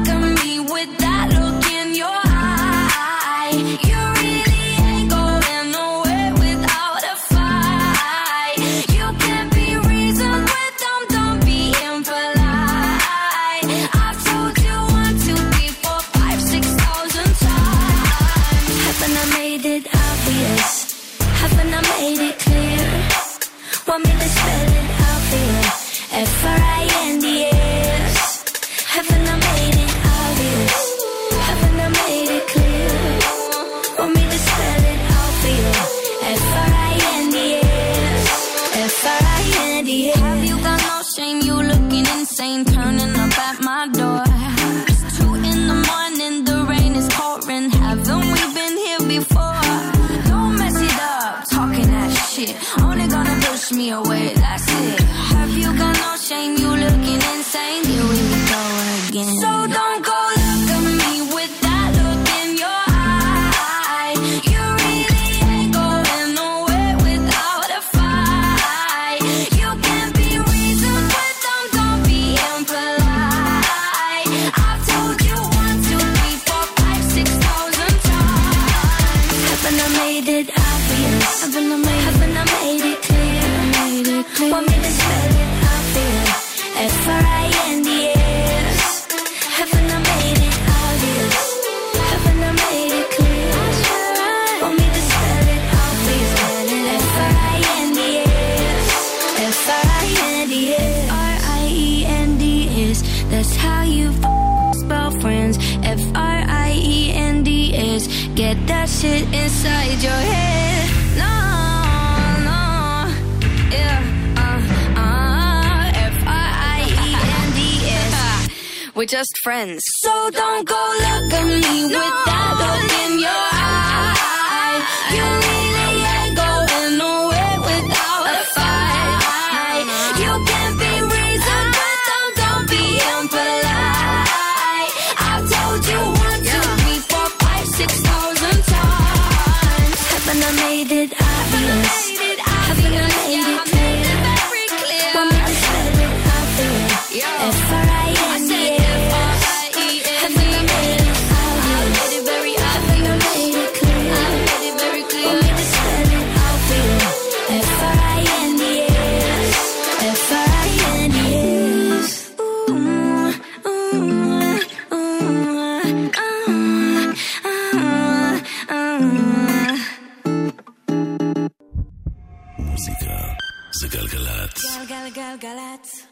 ain't turning up at my door. It's two in the morning, the rain is pouring. Haven't we been here before? Don't mess it up, talking that shit. Only gonna push me away, that's it. Have you got no shame? You looking insane? Here we go again. So it inside your head. No, no, yeah, uh, uh, F R I E N D S. We're just friends, so don't go look at me no. with that. that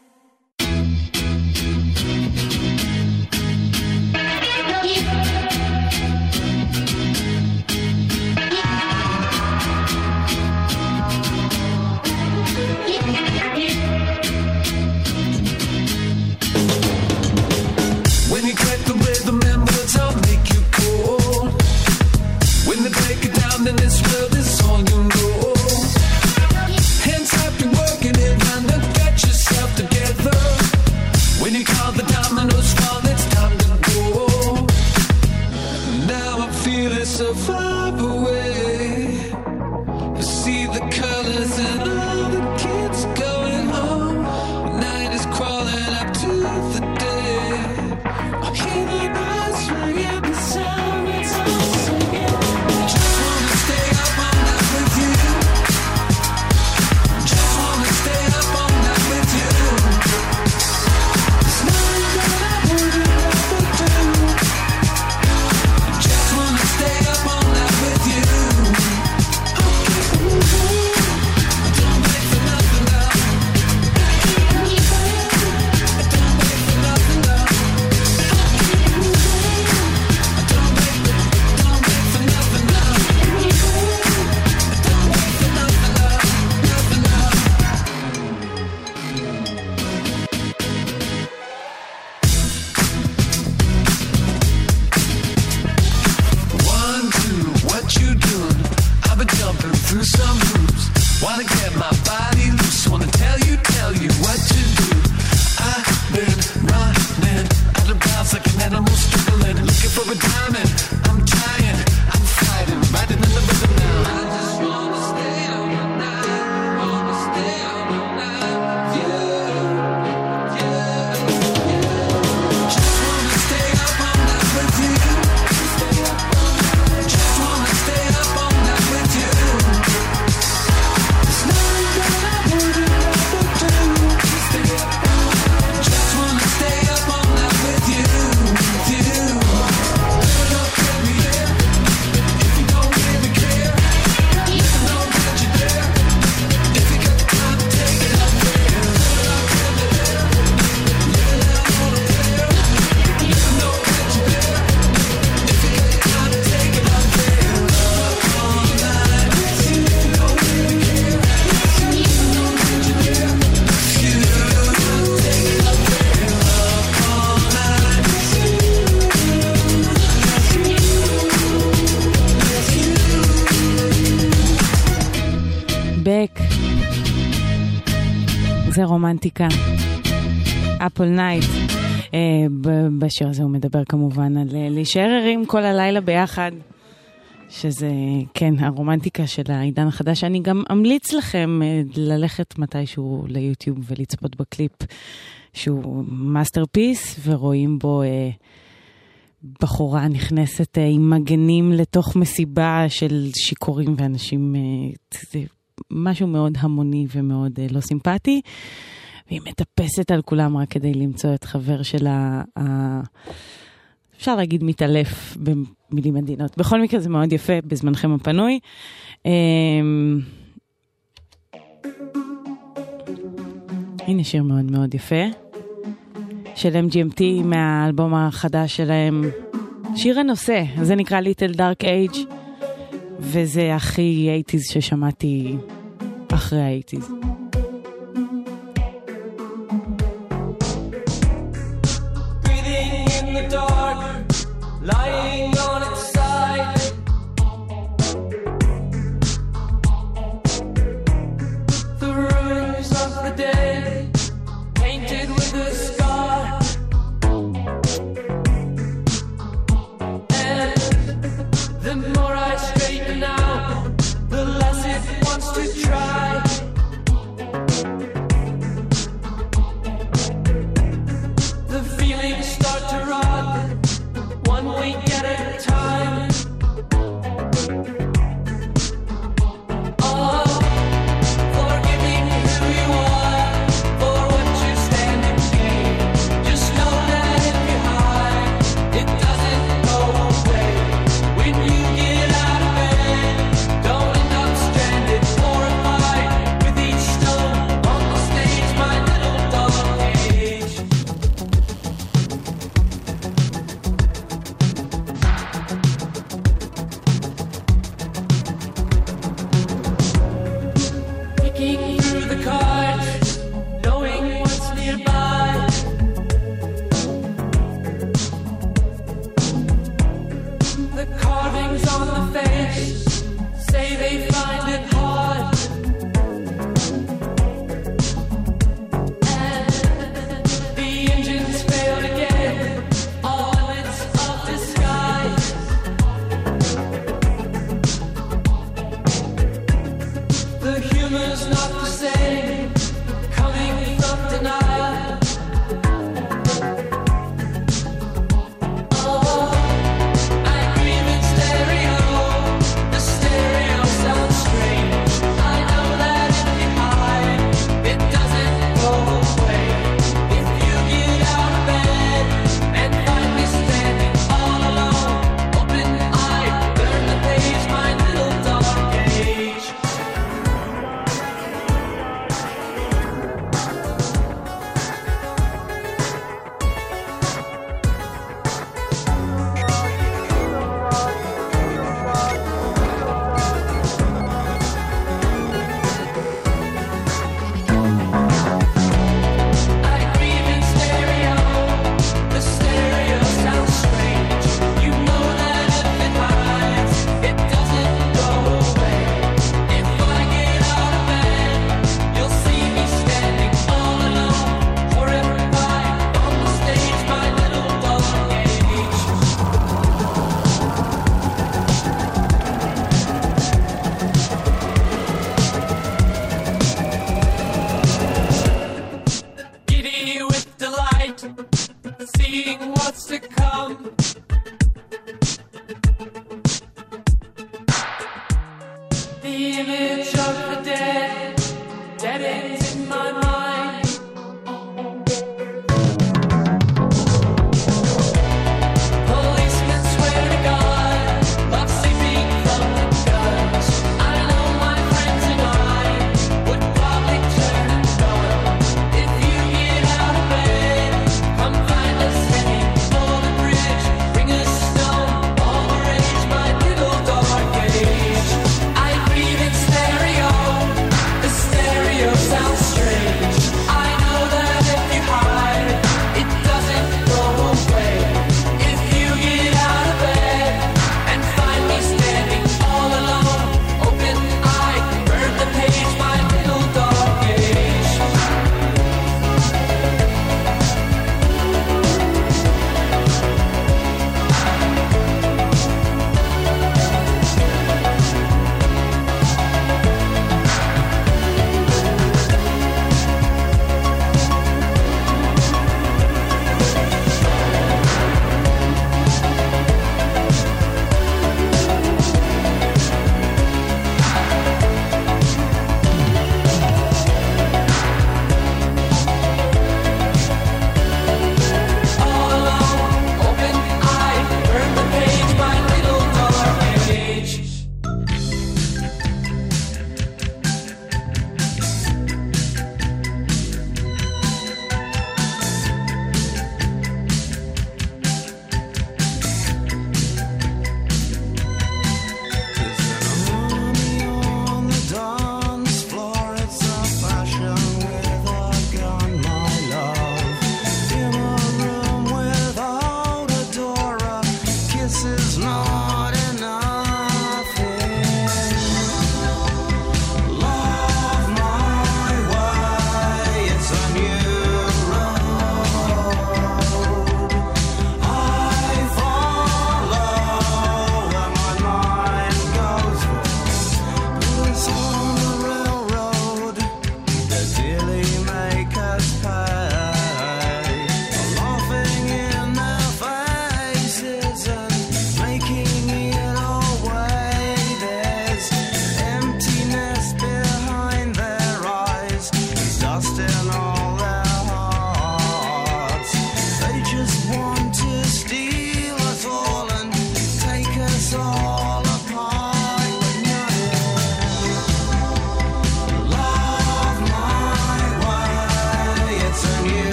זה רומנטיקה. Up All Night. אה, בשיר הזה הוא מדבר כמובן על אה, להישאר ערים כל הלילה ביחד. שזה, כן, הרומנטיקה של העידן החדש. אני גם אמליץ לכם אה, ללכת מתישהו ליוטיוב ולצפות בקליפ שהוא masterpiece, ורואים בו אה, בחורה נכנסת אה, עם מגנים לתוך מסיבה של שיכורים ואנשים אה, משהו מאוד המוני ומאוד uh, לא סימפטי. והיא מטפסת על כולם רק כדי למצוא את חבר שלה, uh, אפשר להגיד מתעלף במילים עדינות. בכל מקרה זה מאוד יפה בזמנכם הפנוי. אמ, הנה שיר מאוד מאוד יפה, של MGMT מהאלבום החדש שלהם, שיר הנושא, זה נקרא Little Dark Age. וזה הכי 80's ששמעתי אחרי ה-80's.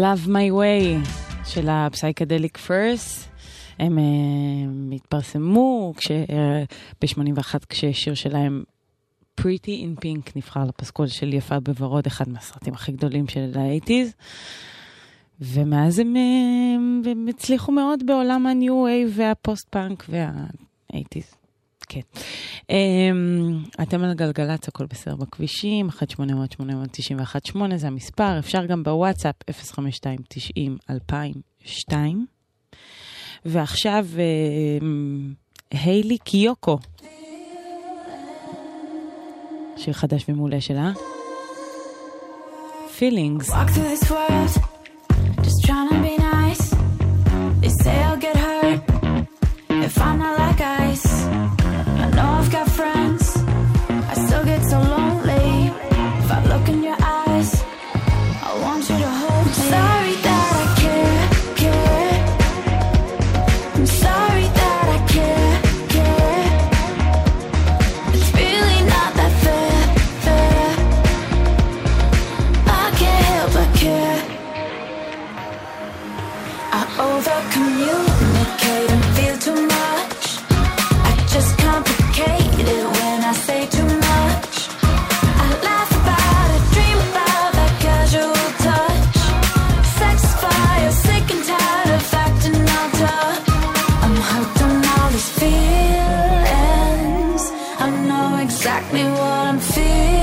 Love My Way של הפסייקדליק פרס. הם אה, התפרסמו כש, uh, ב-81 כששיר שלהם Pretty in Pink נבחר לפסקול של יפה בוורוד, אחד מהסרטים הכי גדולים של האייטיז. ומאז הם, הם, הם הצליחו מאוד בעולם ה New Wave והפוסט-פאנק והאייטיז. כן. אמ, אתם על גלגלצ, הכל בסדר בכבישים, 1-800-891-8 זה המספר, אפשר גם בוואטסאפ, 052-90-2002. ועכשיו, אמ, היילי קיוקו. שיר חדש ומעולה שלה. פילינגס. If I'm not like I'm feeling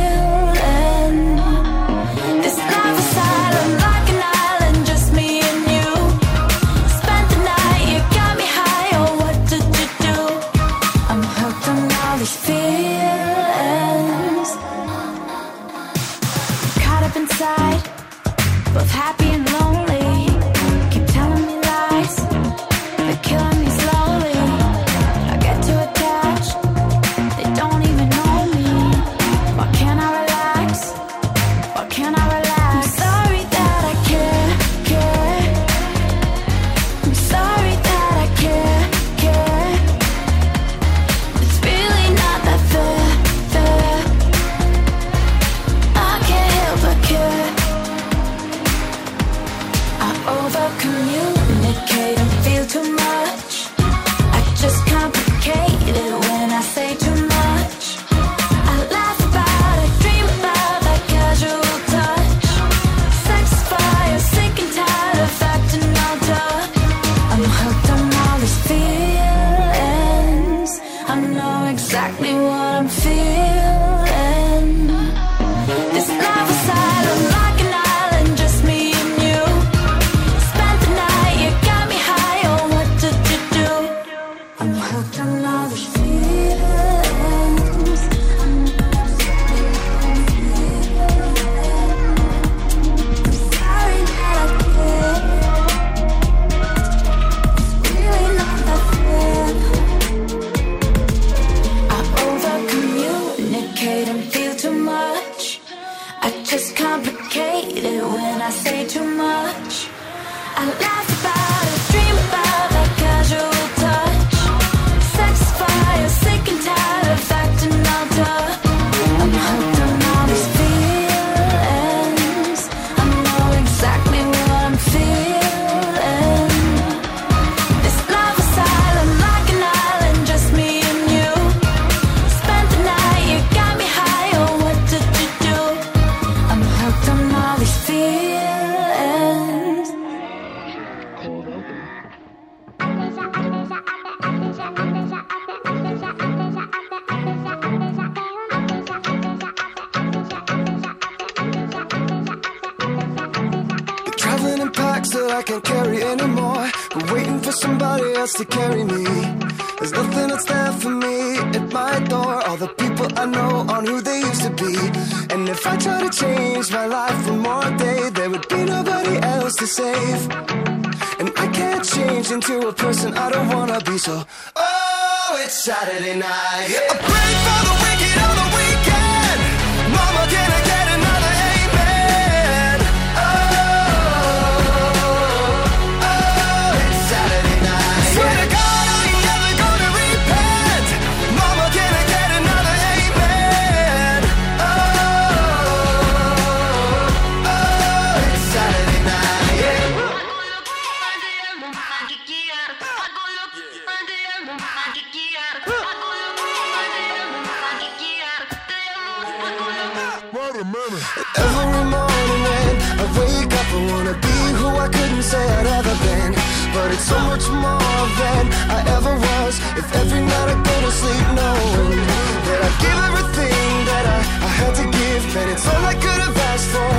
Every morning when I wake up, I wanna be who I couldn't say I'd ever been. But it's so much more than I ever was. If every night I go to sleep knowing that I give everything that I, I had to give, and it's all I could have asked for.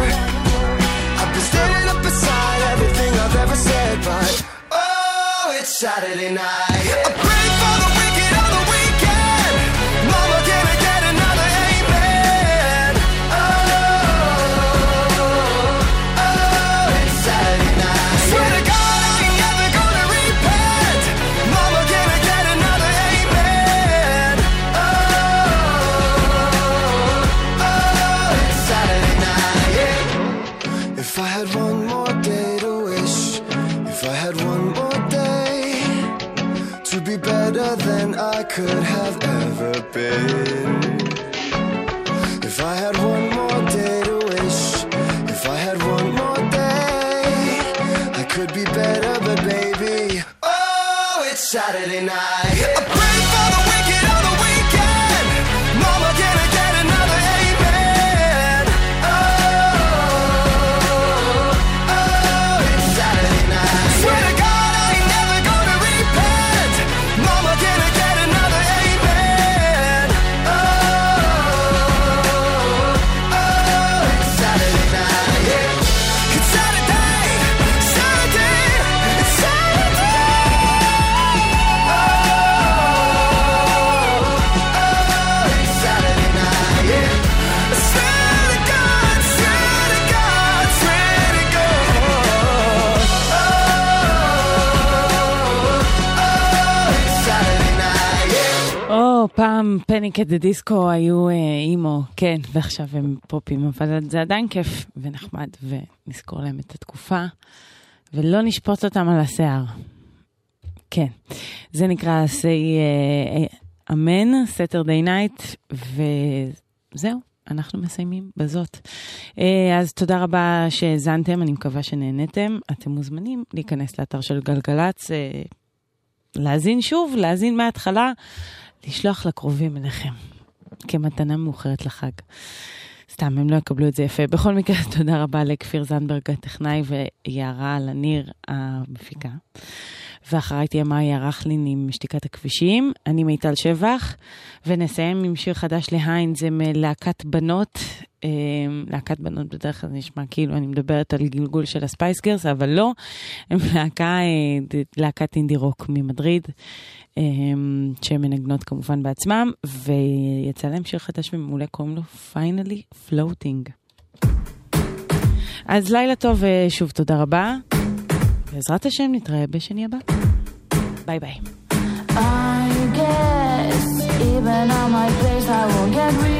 I've been standing up beside everything I've ever said, but oh, it's Saturday night. Yeah. פעם Panic at the Disco היו אה, אימו, כן, ועכשיו הם פופים, אבל זה עדיין כיף ונחמד, ונזכור להם את התקופה, ולא נשפוט אותם על השיער. כן, זה נקרא Say אה, אה, Amen, Saturday Night, וזהו, אנחנו מסיימים בזאת. אה, אז תודה רבה שהאזנתם, אני מקווה שנהנתם. אתם מוזמנים להיכנס לאתר של גלגלצ, אה, להאזין שוב, להאזין מההתחלה, לשלוח לקרובים אליכם, כמתנה מאוחרת לחג. סתם, הם לא יקבלו את זה יפה. בכל מקרה, תודה רבה לכפיר זנדברג הטכנאי ויערה לניר המפיקה. ואחריי תהיה מאיה רכלין עם שתיקת הכבישים. אני מיטל שבח, ונסיים עם שיר חדש להיין, זה מלהקת בנות. אה, להקת בנות בדרך כלל נשמע כאילו אני מדברת על גלגול של הספייסגרס, אבל לא. הם אה, להקת אינדי רוק ממדריד, אה, שהן מנגנות כמובן בעצמם, ויצא להם שיר חדש ומעולה, קוראים לו Finally Floating. אז לילה טוב, ושוב תודה רבה. בעזרת השם נתראה בשני הבא. ביי ביי. I guess even on my face I